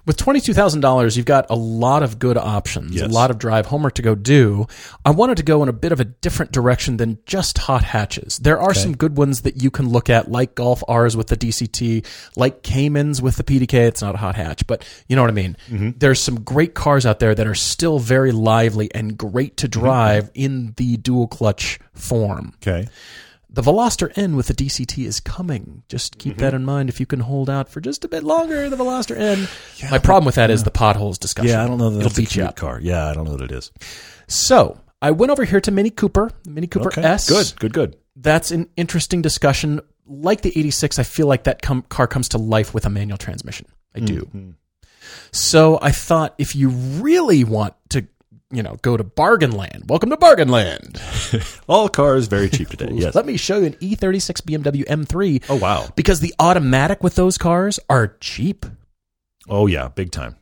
With twenty-two thousand dollars, you've got a lot of good options, a lot of drive homework to go do. I wanted to go in a bit of a different direction than just hot hatches. There are some good ones that you can look at, like Golf R's with the DCT, like Caymans with the PDK. It's not a hot hatch, but you know what I mean. Mm-hmm. There's some great cars out there that are still very lively and great to mm-hmm. drive in the dual clutch form. Okay. The Veloster N with the DCT is coming. Just keep that in mind. If you can hold out for just a bit longer, the Veloster N. My problem with that is the potholes discussion. Yeah, I don't know that It'll beat you up. car. Yeah, I don't know what it is. So I went over here to Mini Cooper, Mini Cooper Okay. S. Good, good, good. That's an interesting discussion. Like the 86, I feel like that com- car comes to life with a manual transmission. I do. Mm-hmm. So I thought if you really want to, you know, go to Bargain Land, welcome to Bargain Land. All cars very cheap today. yes. Let me show you an E E36 BMW M3. Oh wow. Because the automatic with those cars are cheap. Oh yeah, big time.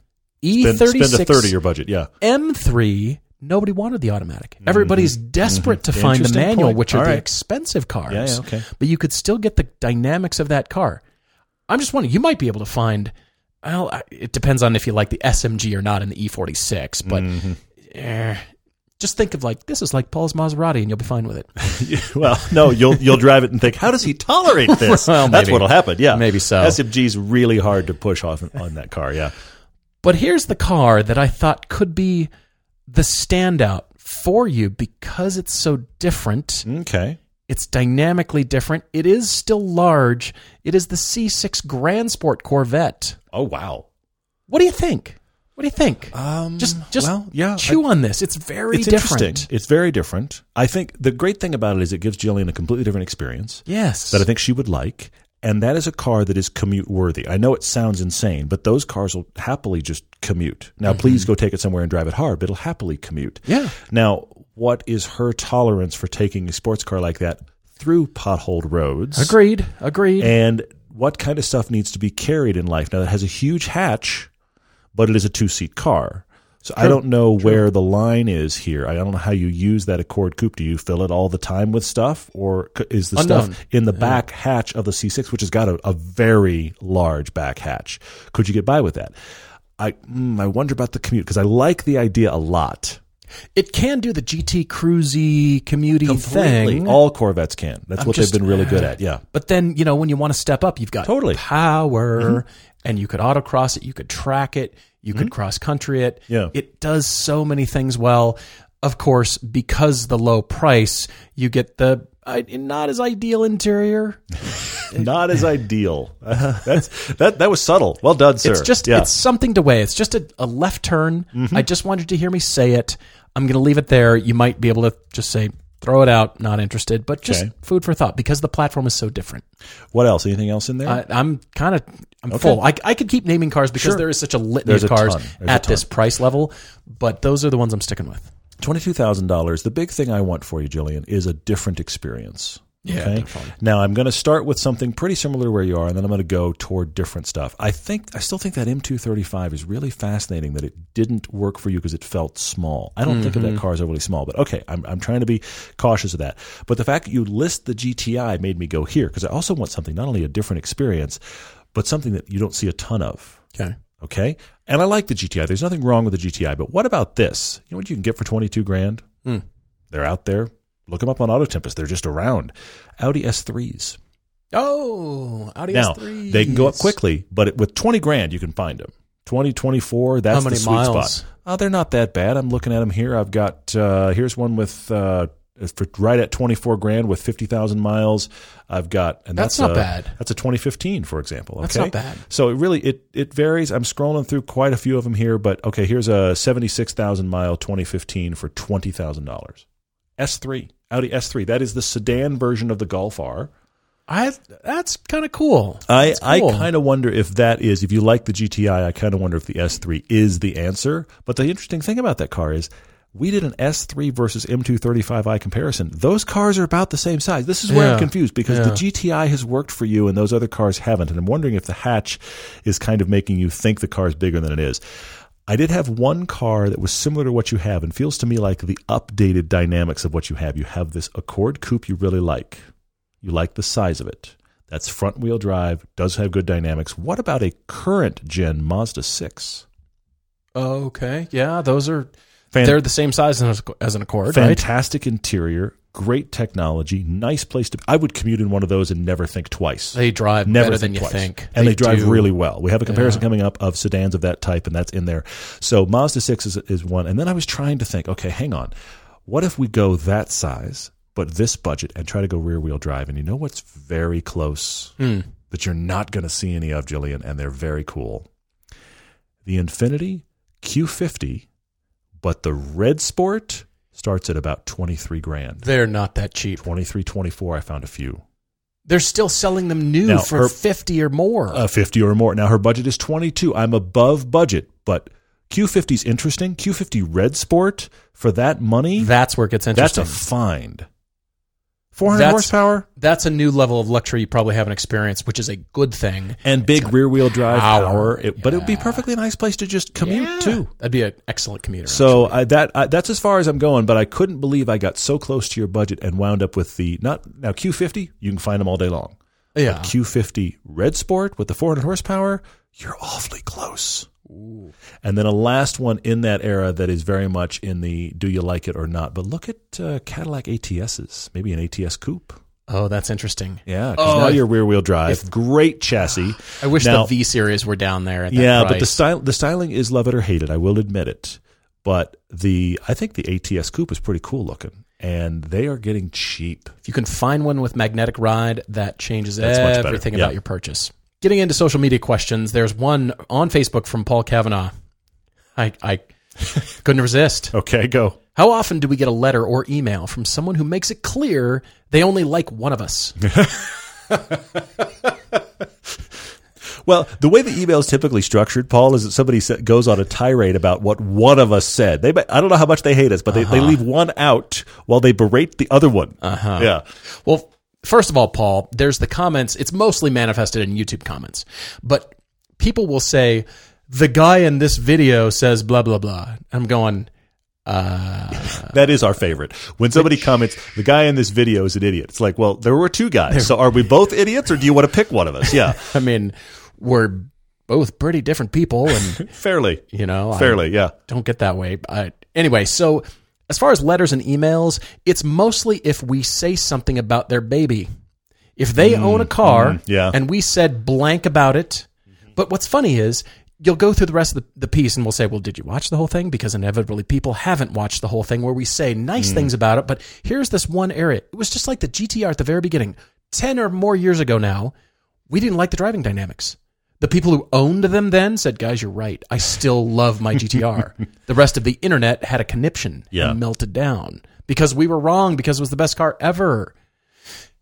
E36 Spend, spend a third of your budget. Yeah. M3, nobody wanted the automatic. Everybody's desperate to find the Mm-hmm. Manual, point. which are All the expensive cars. Yeah, yeah, okay. But you could still get the dynamics of that car. I'm just wondering, you might be able to find. Well, it depends on if you like the SMG or not in the E46, but Mm-hmm. Eh, just think of like this is like Paul's Maserati, and you'll be fine with it. well, no, you'll you'll drive it and think, how does he tolerate this? Well, That's maybe. what'll happen. Yeah, Maybe so. SMG's really hard to push off on that car. Yeah. But here's the car that I thought could be the standout for you because it's so different. Okay. It's dynamically different. It is still large. It is the C6 Grand Sport Corvette. Oh wow. What do you think? What do you think? Um, just just well, yeah, chew on this. It's very It's different. interesting. It's very different. I think the great thing about it is it gives Jillian a completely different experience Yes. that I think she would like. And that is a car that is commute worthy. I know it sounds insane, but those cars will happily just commute. Now, please go take it somewhere and drive it hard, but it'll happily commute. Mm-hmm. Yeah. Now, what is her tolerance for taking a sports car like that through potholed roads? Agreed. Agreed. And what kind of stuff needs to be carried in life? Now, it has a huge hatch, but it is a two seat car. So I don't know where the line is here. I don't know how you use that Accord Coupe. Do you fill it all the time with stuff, or is the Unknown. stuff in the back hatch of the C6, which has got a, a very large back hatch? Could you get by with that? I mm, I wonder about the commute because I like the idea a lot. it can do the GT cruisy commuting thing. All Corvettes can. That's what just- they've been really good at. Yeah. But then, you know, when you want to step up, you've got Totally. Mm-hmm. power and you could autocross it, you could track it, you could cross country it. Mm-hmm. Yeah. It does so many things well. Of course, because the low price, you get the uh, not as ideal interior. Not as ideal. That's that. That was subtle. Well done, sir. It's just yeah. it's something to weigh. It's just a, a left turn. Mm-hmm. I just wanted to hear me say it. I'm going to leave it there. You might be able to just say throw it out, not interested, but just Okay. food for thought because the platform is so different. what else? Anything else in there? I'm kind of I'm full. I, I could keep naming cars because Sure. there is such a litany There's of cars ton. There's a at this price level, but those are the ones I'm sticking with. Twenty-two thousand dollars. The big thing I want for you, Jillian, is a different experience. Yeah, Okay. definitely. Now I'm going to start with something pretty similar to where you are, and then I'm going to go toward different stuff. I think I still think that M235 is really fascinating that it didn't work for you because it felt small. I don't think of Mm-hmm. that car as overly small, but okay, I'm I'm trying to be cautious of that. But the fact that you list the GTI made me go here because I also want something not only a different experience, but something that you don't see a ton of. Okay. Okay. And I like the GTI. There's nothing wrong with the GTI. But what about this? You know what you can get for 22 grand? Hmm. They're out there. Look them up on Auto Tempest. They're just around. Audi S3s. Oh, Audi Now, S3. they can go up quickly, but it, with 20 grand, you can find them. 20, 24, that's How many the sweet miles? spot. Oh, they're not that bad. I'm looking at them here. I've got, uh, here's one with, uh, for right at 24 grand with 50,000 miles. I've got, and That's that's, not a, bad. That's a 2015, for example. Okay? That's not bad. So it really it it varies. I'm scrolling through quite a few of them here, but okay, here's a 76,000 mile 2015 for twenty thousand dollars. S3 Audi S3. That is the sedan version of the Golf R. I that's kind of cool. I That's I kind of wonder if that is if you like the GTI. I kind of wonder if the S3 is the answer. But the interesting thing about that car is. We did an S3 versus M235i comparison. Those cars are about the same size. This is where Yeah. I'm confused because the GTI has worked for you and those other cars haven't. And I'm wondering if the hatch is kind of making you think the car is bigger than it is. I did have one car that was similar to what you have and feels to me like the updated dynamics of what you have. You have this Accord Coupe you really like. You like the size of it. That's front wheel drive, does have good dynamics. What about a current gen Mazda 6? Okay, yeah, those are Fan- they're the same size as, an Accord, right? Fantastic interior, great technology, nice place to. I would commute in one of those and never think twice. They drive Never better than you twice. think, and they, drive do. really well. We have a comparison Yeah. coming up of sedans of that type, and that's in there. So Mazda six is, is one, and then I was trying to think, okay, hang on, what if we go that size, but this budget, and try to go rear wheel drive? And you know what's very close Hmm. that you're not going to see any of, Jillian, and they're very cool. The Infiniti Q50, but the Red Sport starts at about twenty three grand. They're not that cheap. 23, 24, I found a few. They're still selling them new Now, for her- fifty or more. uh, 50 or more. Now her budget is 22. I'm above budget, but Q50 is interesting. Q50 Red Sport for that money, that's where it gets interesting. that's a find. 400 That's- horsepower that's a new level of luxury you probably haven't experienced, which is a good thing. and big rear wheel drive power. power. It- But it would be Yeah. perfectly nice place to just commute Yeah. to. That'd be an excellent commuter. So I, that I, that's as far as I'm going, but I couldn't believe I got so close to your budget and wound up with the not now Q50. You can find them all day long. actually. yeah, Q50 Red Sport with the 400 horsepower, you're awfully close. And then a last one in that era that is very much in the do you like it or not. But look at uh, Cadillac ATSs, maybe an ATS coupe. oh, that's interesting. Yeah, because Oh, now if- you're rear wheel drive, great chassis. I wish Now- the V series were down there. At that yeah, but the style the styling is love it or hate it. I will admit it. But the I think the ATS coupe is pretty cool looking, and they are getting cheap. If you can find one with magnetic ride, that changes That's much everything Yeah. about your purchase. Getting into social media questions, there's one on Facebook from Paul Kavanaugh. I, I couldn't resist. Okay, go. How often do we get a letter or email from someone who makes it clear they only like one of us? Well, the way the email is typically structured, Paul, is that somebody goes on a tirade about what one of us said. They, I don't know how much they hate us, but they, they leave one out while they berate the other one. Uh-huh. Yeah. Well, first of all, Paul, there's the comments. It's mostly manifested in YouTube comments, but people will say, the guy in this video says blah, blah, blah. I'm going, uh, That is our favorite. When somebody comments, the guy in this video is an idiot. It's like, well, there were two guys. So are we both idiots or do you want to pick one of us? Yeah. I mean, we're both pretty different people and, Fairly. you know, I- Fairly, yeah. don't get that way. I, anyway, so as far as letters and emails, it's mostly if we say something about their baby. If they mm-hmm. own a car mm-hmm. yeah. and we said blank about it, but what's funny is you'll go through the rest of the, the piece and we'll say, well, did you watch the whole thing? Because inevitably people haven't watched the whole thing where we say nice mm. things about it, but here's this one area. It was just like the GTR at the very beginning. 10 or more years ago now, we didn't like the driving dynamics. The people who owned them then said, guys, you're right. I still love my GTR. the rest of the internet had a conniption Yeah. and melted down because we were wrong because it was the best car ever.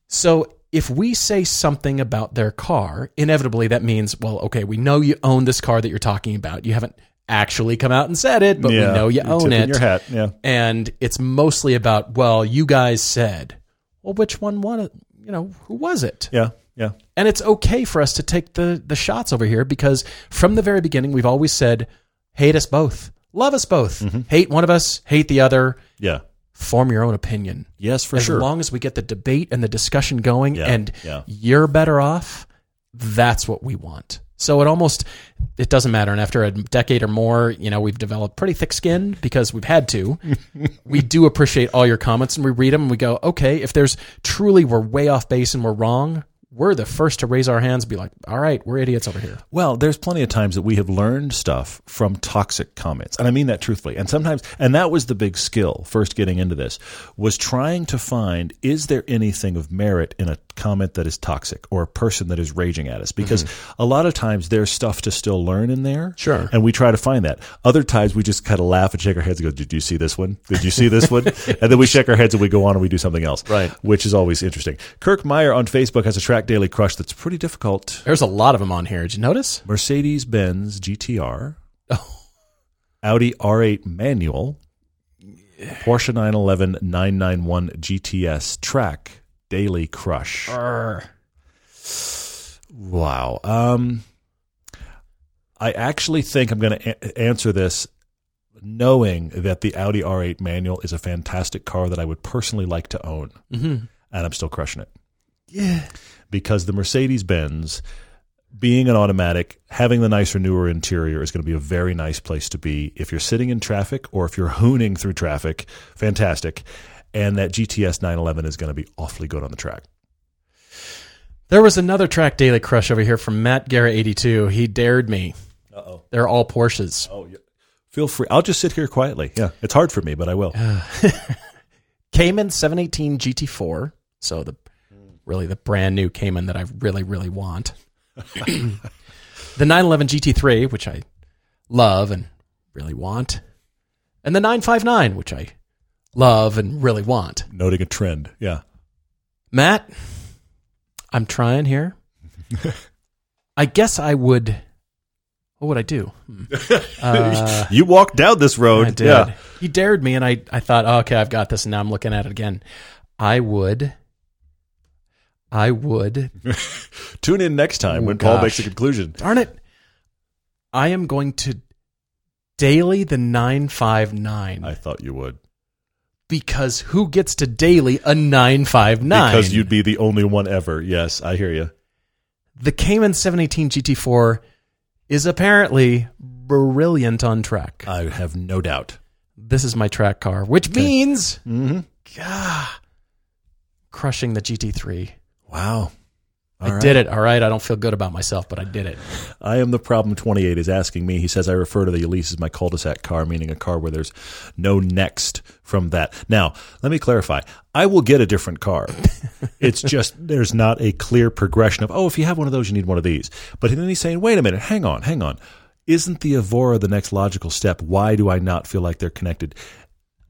So if we say something about their car, inevitably that means, well, okay, we know you own this car that you're talking about. You haven't actually come out and said it, but yeah. we know you own it. your hat. Yeah. And it's mostly about, well, you guys said. Well, which one won? You know, who was it? Yeah. Yeah. And it's okay for us to take the the shots over here because from the very beginning we've always said, hate us both, love us both, Mm-hmm. hate one of us, hate the other, Yeah. form your own opinion. Yes, for as sure. long as we get the debate and the discussion going Yeah, and yeah. you're better off, that's what we want. So it almost it doesn't matter. And after a decade or more, you know, we've developed pretty thick skin because we've had to. we do appreciate all your comments and we read them and we go, okay, if there's truly we're way off base and we're wrong, we're the first to raise our hands and be like, all right, we're idiots over here. Well, there's plenty of times that we have learned stuff from toxic comments. And I mean that truthfully. And sometimes, and that was the big skill first getting into this, was trying to find is there anything of merit in a comment that is toxic or a person that is raging at us? Because mm-hmm. a lot of times there's stuff to still learn in there. Sure. And we try to find that. Other times we just kind of laugh and shake our heads and go, Did you see this one? Did you see this one? and then we shake our heads and we go on and we do something else. Right. Which is always interesting. Kirk Meyer on Facebook has a track daily crush that's pretty difficult. There's a lot of them on here. Did you notice? Mercedes Benz GTR, Oh. Audi R8 manual, Porsche 911 991 GTS track daily crush. Wow. Um, I actually think I'm going to a- answer this knowing that the Audi R8 manual is a fantastic car that I would personally like to own. Mm-hmm. And I'm still crushing it. Yeah. Because the Mercedes Benz, being an automatic, having the nicer, newer interior is going to be a very nice place to be if you're sitting in traffic or if you're hooning through traffic. Fantastic. And that GTS 911 is going to be awfully good on the track. There was another track daily crush over here from Matt Guerra 82. He dared me. Uh oh. They're all Porsches. Oh, yeah. Feel free. I'll just sit here quietly. Yeah. It's hard for me, but I will. Cayman 718 GT4. So the really the brand new Cayman that I really really want. the 911 GT3, which I love and really want, and the 959, which I love and really want. Noting a trend. Yeah. Matt, I'm trying here. I guess I would. What would I do? Hmm. Uh, you walked down this road. I did. Yeah. He dared me, and I, I thought, oh, okay, I've got this, and now I'm looking at it again. I would. I would. Tune in next time Oh, when Paul makes a conclusion. Darn it. I am going to daily the 959 I thought you would. because who gets to daily a 959? Because you'd be the only one ever. Yes, I hear you. the Cayman 718 GT4 is apparently brilliant on track. I have no doubt. This is my track car, which means Mm-hmm. Gah, crushing the GT3. Wow. I did it. All right. I don't feel good about myself, but I did it. I am the problem 28 is asking me. He says, I refer to the Elise as my cul de sac car, meaning a car where there's no next from that. Now, let me clarify. I will get a different car. it's just there's not a clear progression of, oh, if you have one of those, you need one of these. But then he's saying, wait a minute, hang on, hang on. isn't the Evora the next logical step? Why do I not feel like they're connected?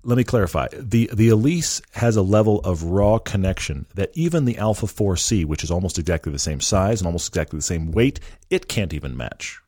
Let me clarify. The the Elise has a level of raw connection that even the Alfa 4C, which is almost exactly the same size and almost exactly the same weight, it can't even match.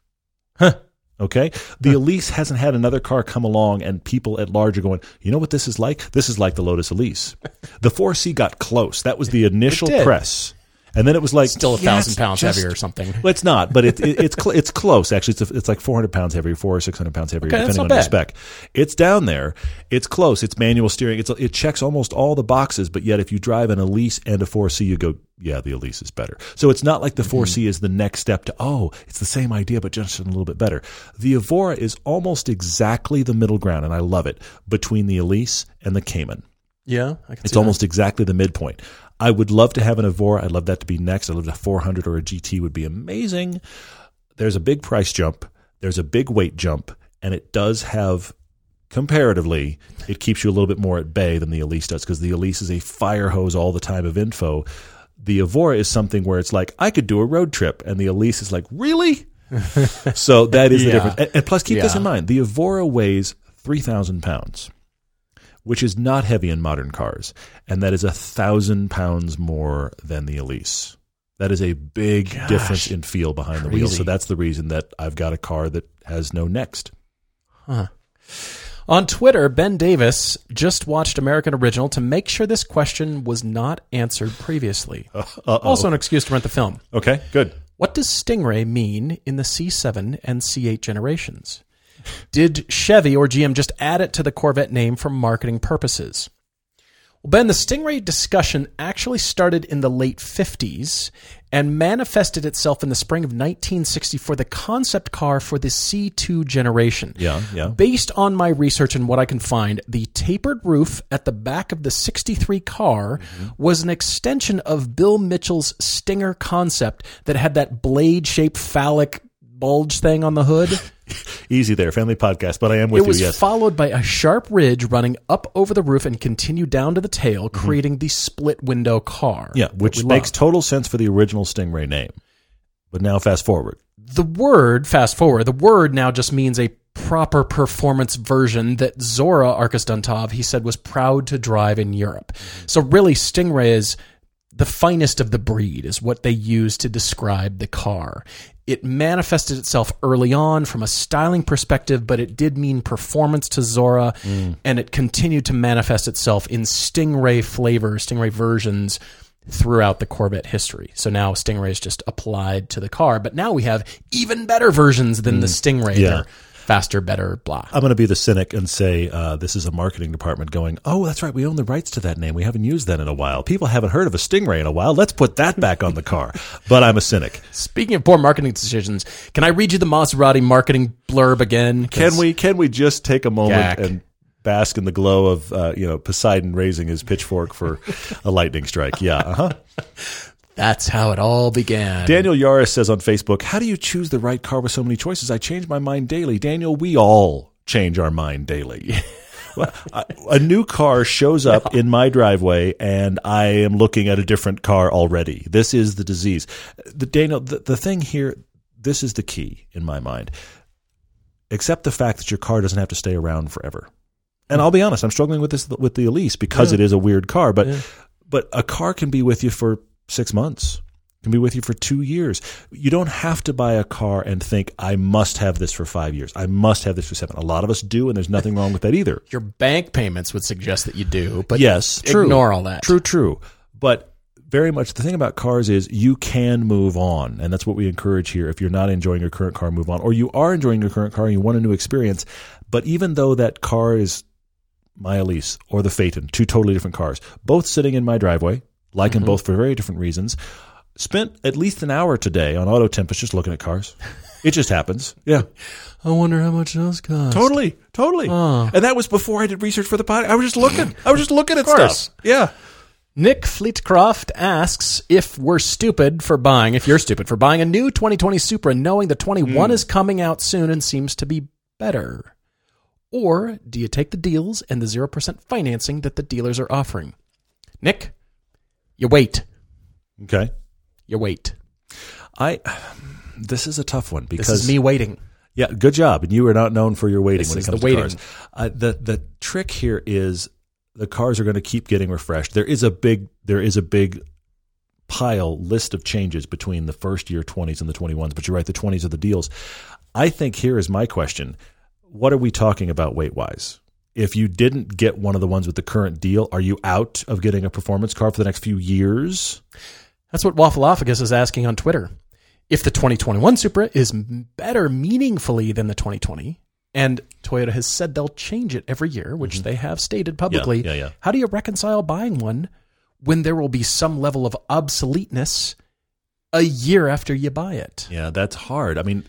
Huh. Okay? The Elise hasn't had another car come along and people at large are going, you know what this is like? This is like the Lotus Elise. The 4C got close. That was the initial press. And then it was like Still a thousand it's pounds just- heavier or something. well, it's not, but it, it, it's cl- it's close. Actually, it's a, it's like 400 pounds heavier, four or 600 pounds heavier, Okay, depending on not your spec. It's down there. It's close. It's manual steering. It's it checks almost all the boxes. But yet, if you drive an Elise and a 4C, you go, yeah, the Elise is better. So it's not like the 4C mm-hmm. is the next step to oh, it's the same idea, but just a little bit better. The Evora is almost exactly the middle ground, and I love it between the Elise and the Cayman. Yeah, I It's almost exactly the midpoint. I would love to have an Evora. I'd love that to be next. I'd love a 400 or a GT would be amazing. There's a big price jump. There's a big weight jump, and it does have comparatively it keeps you a little bit more at bay than the Elise does because the Elise is a fire hose all the time of info. The Evora is something where it's like I could do a road trip, and the Elise is like really. so that is the difference. And, and plus, keep this in mind: the Evora weighs three thousand pounds which is not heavy in modern cars, and that is a thousand pounds more than the Elise. That is a big difference in feel behind the wheel. So that's the reason that I've got a car that has no next. Huh. On Twitter, Ben Davis just watched American Original to make sure this question was not answered previously. Uh-oh. Also, an excuse to rent the film. okay, good. What does Stingray mean in the C7 and C8 generations? Did Chevy or GM just add it to the Corvette name for marketing purposes? Well, Ben, the Stingray discussion actually started in the late 50s and manifested itself in the spring of 1960 for the concept car for the C2 generation. Yeah, yeah. Based on my research and what I can find, the tapered roof at the back of the 63 car mm-hmm. was an extension of Bill Mitchell's Stinger concept that had that blade shaped phallic bulge thing on the hood. Easy there, family podcast, but I am with it was you, yes. followed by a sharp ridge running up over the roof and continued down to the tail, creating the split window car. Mm-hmm. yeah, which makes love. total sense for the original Stingray name. But now fast forward. the word fast forward the word now just means a proper performance version that zora arkus duntov he said was proud to drive in europe so really stingray is the finest of the breed is what they use to describe the car it manifested itself early on from a styling perspective but it did mean performance to zora mm. and it continued to manifest itself in stingray flavors stingray versions throughout the Corvette history. So now Stingray is just applied to the car, but now we have even better versions than the mm. Stingray. Yeah. They're faster, better, blah. I'm going to be the cynic and say uh, this is a marketing department going, oh, that's right, we own the rights to that name. We haven't used that in a while. People haven't heard of a Stingray in a while. Let's put that back on the car. But I'm a cynic. Speaking of poor marketing decisions, can I read you the Maserati marketing blurb again? Can we can we just take a moment and bask in the glow of uh, you know Poseidon raising his pitchfork for a lightning strike? Yeah, uh-huh. That's how it all began. Daniel Yaris says on Facebook, "How do you choose the right car with so many choices? I change my mind daily." Daniel, we all change our mind daily. A- new car shows up in my driveway and I am looking at a different car already. This is the disease. The Daniel, the, the thing here, this is the key in my mind. Accept the fact that your car doesn't have to stay around forever. And I'll be honest, I'm struggling with this with the Elise because it is a weird car, but but a car can be with you for 6 months. Can be with you for 2 years. You don't have to buy a car and think I must have this for 5 years. I must have this for 7. A lot of us do and there's nothing wrong with that either. Your bank payments would suggest that you do, but yes, true. ignore all that. True, true. But very much the thing about cars is you can move on, and that's what we encourage here. If you're not enjoying your current car, move on, or you are enjoying your current car and you want a new experience. But even though that car is my Elise or the Phaeton, two totally different cars, both sitting in my driveway, like them mm-hmm. both for very different reasons. Spent at least an hour today on Auto Tempest just looking at cars. It just happens. Yeah. I wonder how much those cost. Totally, totally. Oh. And that was before I did research for the podcast. I was just looking. I was just looking at stuff. Yeah. Nick Fleetcroft asks if we're stupid for buying, if you're stupid for buying a new 2020 Supra knowing the 21 hmm. is coming out soon and seems to be better. Or do you take the deals and the 0% financing that the dealers are offering? Nick, you wait. Okay. You wait. I. This is a tough one because This is me waiting. Yeah, good job. And you are not known for your waiting This when it comes the to waiting. cars. Uh, the the trick here is the cars are going to keep getting refreshed. There is a big there is a big pile list of changes between the first year 20s and the 21s, but you're right, the 20s are the deals. I think here is my question. What are we talking about weight wise? If you didn't get one of the ones with the current deal, are you out of getting a performance car for the next few years? That's what Waffleophagus is asking on Twitter. If the 2021 Supra is better meaningfully than the 2020, and Toyota has said they'll change it every year, which they have stated publicly, Mm-hmm. yeah, yeah. how do you reconcile buying one when there will be some level of obsoleteness a year after you buy it? Yeah, that's hard. I mean,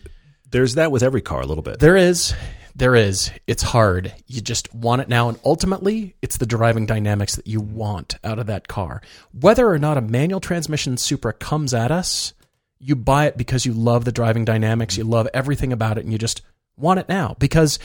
there's that with every car a little bit. There is. There is. It's hard. You just want it now. And ultimately, it's the driving dynamics that you want out of that car. Whether or not a manual transmission Supra comes at us, you buy it because you love the driving dynamics. You love everything about it and you just want it now. Because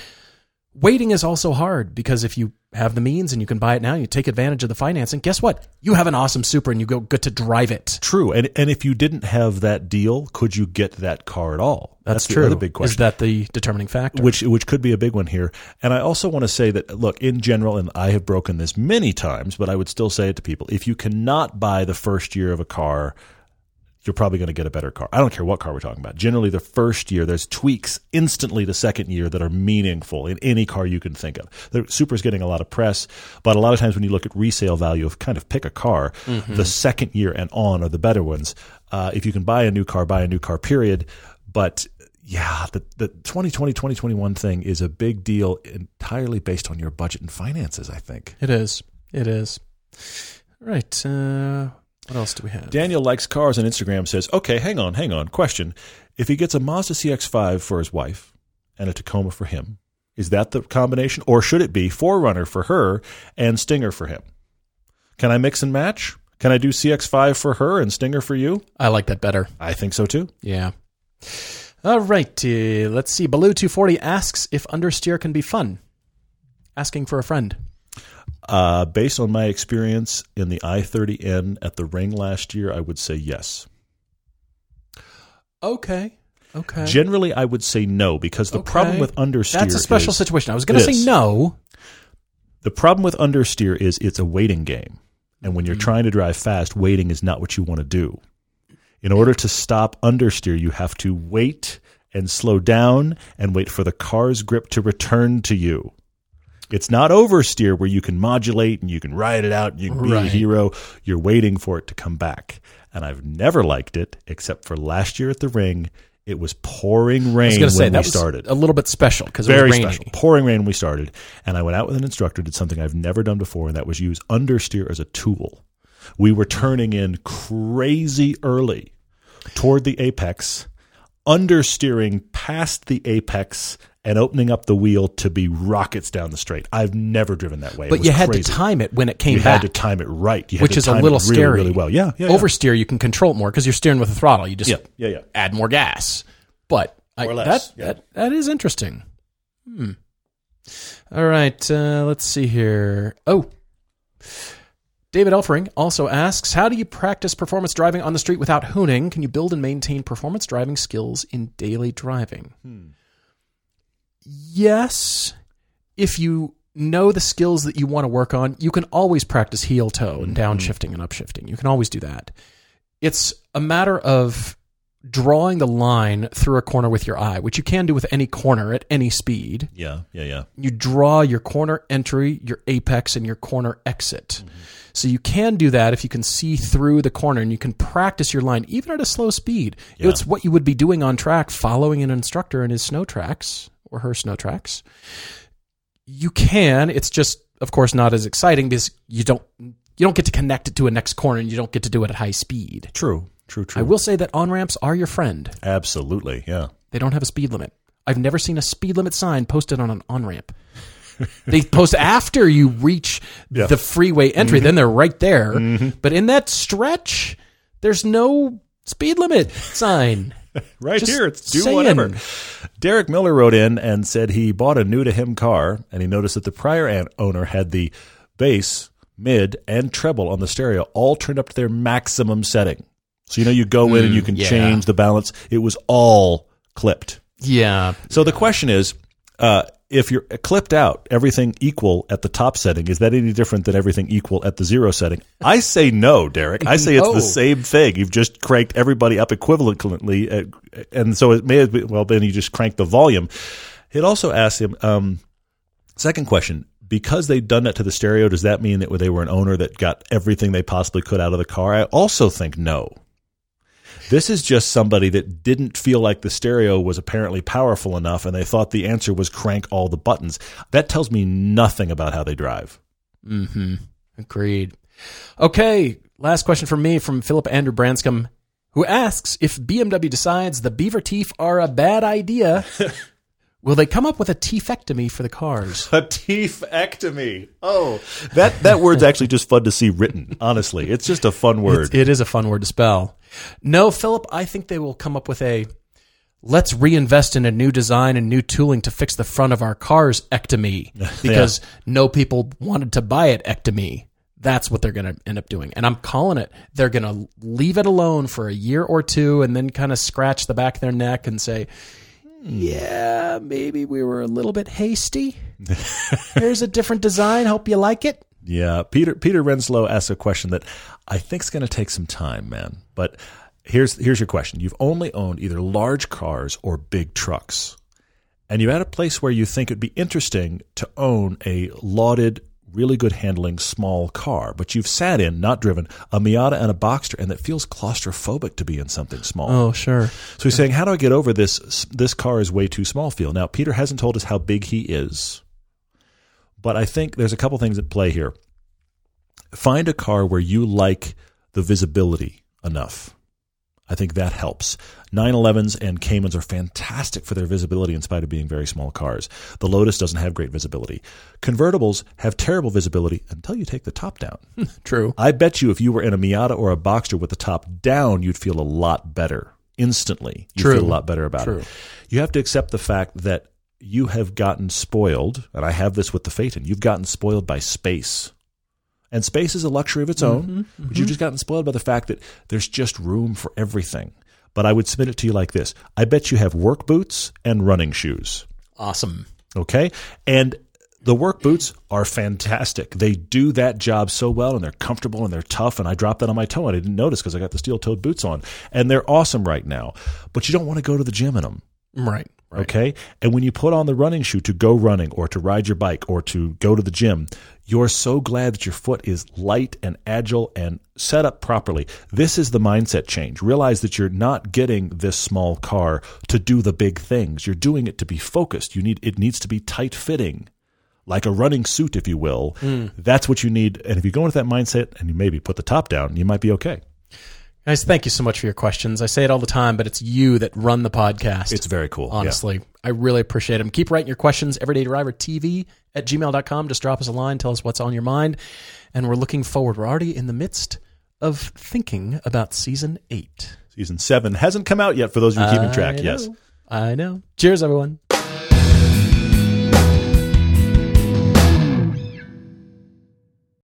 waiting is also hard because if you have the means and you can buy it now, you take advantage of the financing. Guess what? You have an awesome Supra and you go get to drive it. True. And and if you didn't have that deal, could you get that car at all? That's, the true. other big question. Is that the determining factor? which which could be a big one here. And I also want to say that look, in general, and I have broken this many times, but I would still say it to people: if you cannot buy the first year of a car, you're probably going to get a better car. I don't care what car we're talking about. Generally, the first year there's tweaks instantly the second year that are meaningful in any car you can think of. The Supra's getting a lot of press, but a lot of times when you look at resale value of kind of pick a car, the second year and on are the better ones. Uh, if you can buy a new car, buy a new car. Period. But yeah, the, the 2020, 2021 thing is a big deal entirely based on your budget and finances, I think. It is. It is. Right. Uh, what else do we have? Daniel likes cars on Instagram says, okay, hang on, hang on. Question. If he gets a Mazda CX5 for his wife and a Tacoma for him, is that the combination? Or should it be 4Runner for her and Stinger for him? Can I mix and match? Can I do CX5 for her and Stinger for you? I like that better. I think so too. Yeah. All right. Uh, let's see. Baloo240 asks if understeer can be fun. Asking for a friend. Uh, based on my experience in the i30N at the ring last year, I would say yes. Okay. Okay. Generally, I would say no because the Okay. problem with understeer That's a special situation. I was going to say no. The problem with understeer is it's a waiting game. And when you're trying to drive fast, waiting is not what you want to do. In order to stop understeer, you have to wait and slow down and wait for the car's grip to return to you. It's not oversteer where you can modulate and you can ride it out and you can be a hero. You're waiting for it to come back. And I've never liked it except for last year at the ring. It was pouring I was rain when say we was started a little bit special because it very special. Pouring rain when we started, and I went out with an instructor. Did something I've never done before, and that was use understeer as a tool. We were turning in crazy early toward the apex, understeering past the apex, and opening up the wheel to be rockets down the straight. I've never driven that way. But you had crazy. to time it when it came You back. had to time it right, You had which to is a time it little really, scary. really well. Yeah, yeah, yeah. Oversteer, you can control it more because you're steering with the throttle. You just Yeah, yeah, yeah. add more gas. But I, less, that, yeah. that that is interesting. Hmm. All right, uh, let's see here. Oh, David Elfring also asks, "How do you practice performance driving on the street without hooning? Can you build and maintain performance driving skills in daily driving?" Hmm. Yes, if you know the skills that you want to work on, you can always practice heel toe and hmm. downshifting and upshifting. You can always do that. It's a matter of drawing the line through a corner with your eye, which you can do with any corner at any speed. yeah, yeah, yeah. You draw your corner entry, your apex, and your corner exit. Mm-hmm. So you can do that if you can see through the corner and you can practice your line even at a slow speed. Yeah. It's what you would be doing on track, following an instructor in his snow tracks or her snow tracks. You can. It's just, of course, not as exciting because you don't you don't get to connect it to a next corner and you don't get to do it at high speed. True, true, true. I will say that on ramps are your friend. Absolutely, yeah. They don't have a speed limit. I've never seen a speed limit sign posted on an on ramp. they post after you reach Yeah. the freeway entry, mm-hmm. then they're right there. Mm-hmm. But in that stretch, there's no speed limit sign. Right Just here, it's do saying. whatever. Derek Miller wrote in and said he bought a new to him car and he noticed that the prior owner had the bass, mid, and treble on the stereo all turned up to their maximum setting. So you know you go in and you can yeah. change the balance. It was all clipped. Yeah. So the question is, uh, if you're clipped out everything equal at the top setting, is that any different than everything equal at the zero setting? I say no, Derek. I say it's the same thing. You've just cranked everybody up equivalently, uh, and so it may have been, well, then you just crank the volume. It also asks him, um, second question, because they'd done that to the stereo, does that mean that they were an owner that got everything they possibly could out of the car? I also think no. This is just somebody that didn't feel like the stereo was apparently powerful enough and they thought the answer was crank all the buttons. That tells me nothing about how they drive. Mm-hmm. Agreed. Okay, last question from me from Philip Andrew Branscombe, who asks if BMW decides the beaver teeth are a bad idea, will they come up with a teethectomy for the cars? A teethectomy. Oh, that that word's actually just fun to see written. Honestly, it's just a fun word. It's- it is a fun word to spell. No, Philip, I think they will come up with a let's reinvest in a new design and new tooling to fix the front of our cars ectomy because no people wanted to buy it ectomy. That's what they're going to end up doing. And I'm calling it. They're going to leave it alone for a year or two and then kind of scratch the back of their neck and say, yeah, maybe we were a little bit hasty. Here's a different design. Hope you like it. Yeah, Peter Peter Renslow asks a question that I think is going to take some time, man. But here's here's your question: You've only owned either large cars or big trucks, and you're at a place where you think it'd be interesting to own a lauded, really good handling small car, but you've sat in, not driven, a Miata and a Boxster, and it feels claustrophobic to be in something small. Oh, sure. So he's saying, how do I get over this? This car is way too small. Feel now. Peter hasn't told us how big he is, but I think there's a couple things at play here. Find a car where you like the visibility enough. I think that helps. 911s and Caymans are fantastic for their visibility in spite of being very small cars. The Lotus doesn't have great visibility. Convertibles have terrible visibility until you take the top down. True. I bet you if you were in a Miata or a Boxster with the top down, you'd feel a lot better instantly. You True. feel a lot better about True. it. You have to accept the fact that you have gotten spoiled, and I have this with the Phaeton. You've gotten spoiled by space. And space is a luxury of its mm-hmm, own, mm-hmm. but you've just gotten spoiled by the fact that there's just room for everything. But I would submit it to you like this I bet you have work boots and running shoes. Awesome. Okay. And the work boots are fantastic. They do that job so well and they're comfortable and they're tough. And I dropped that on my toe and I didn't notice because I got the steel toed boots on. And they're awesome right now. But you don't want to go to the gym in them. Right. Right. Okay. And when you put on the running shoe to go running or to ride your bike or to go to the gym, you're so glad that your foot is light and agile and set up properly. This is the mindset change. Realize that you're not getting this small car to do the big things. You're doing it to be focused. You need it needs to be tight fitting. Like a running suit, if you will. Hmm. That's what you need. And if you go into that mindset and you maybe put the top down, you might be okay. Guys, thank you so much for your questions. I say it all the time, but it's you that run the podcast. It's very cool. Yeah. honestly. I really appreciate them. Keep writing your questions, everydaydrivertv at gmail.com. Just drop us a line, tell us what's on your mind. And we're looking forward. We're already in the midst of thinking about season eight. Season seven hasn't come out yet for those of you keeping track. Yes. I know. Cheers, everyone.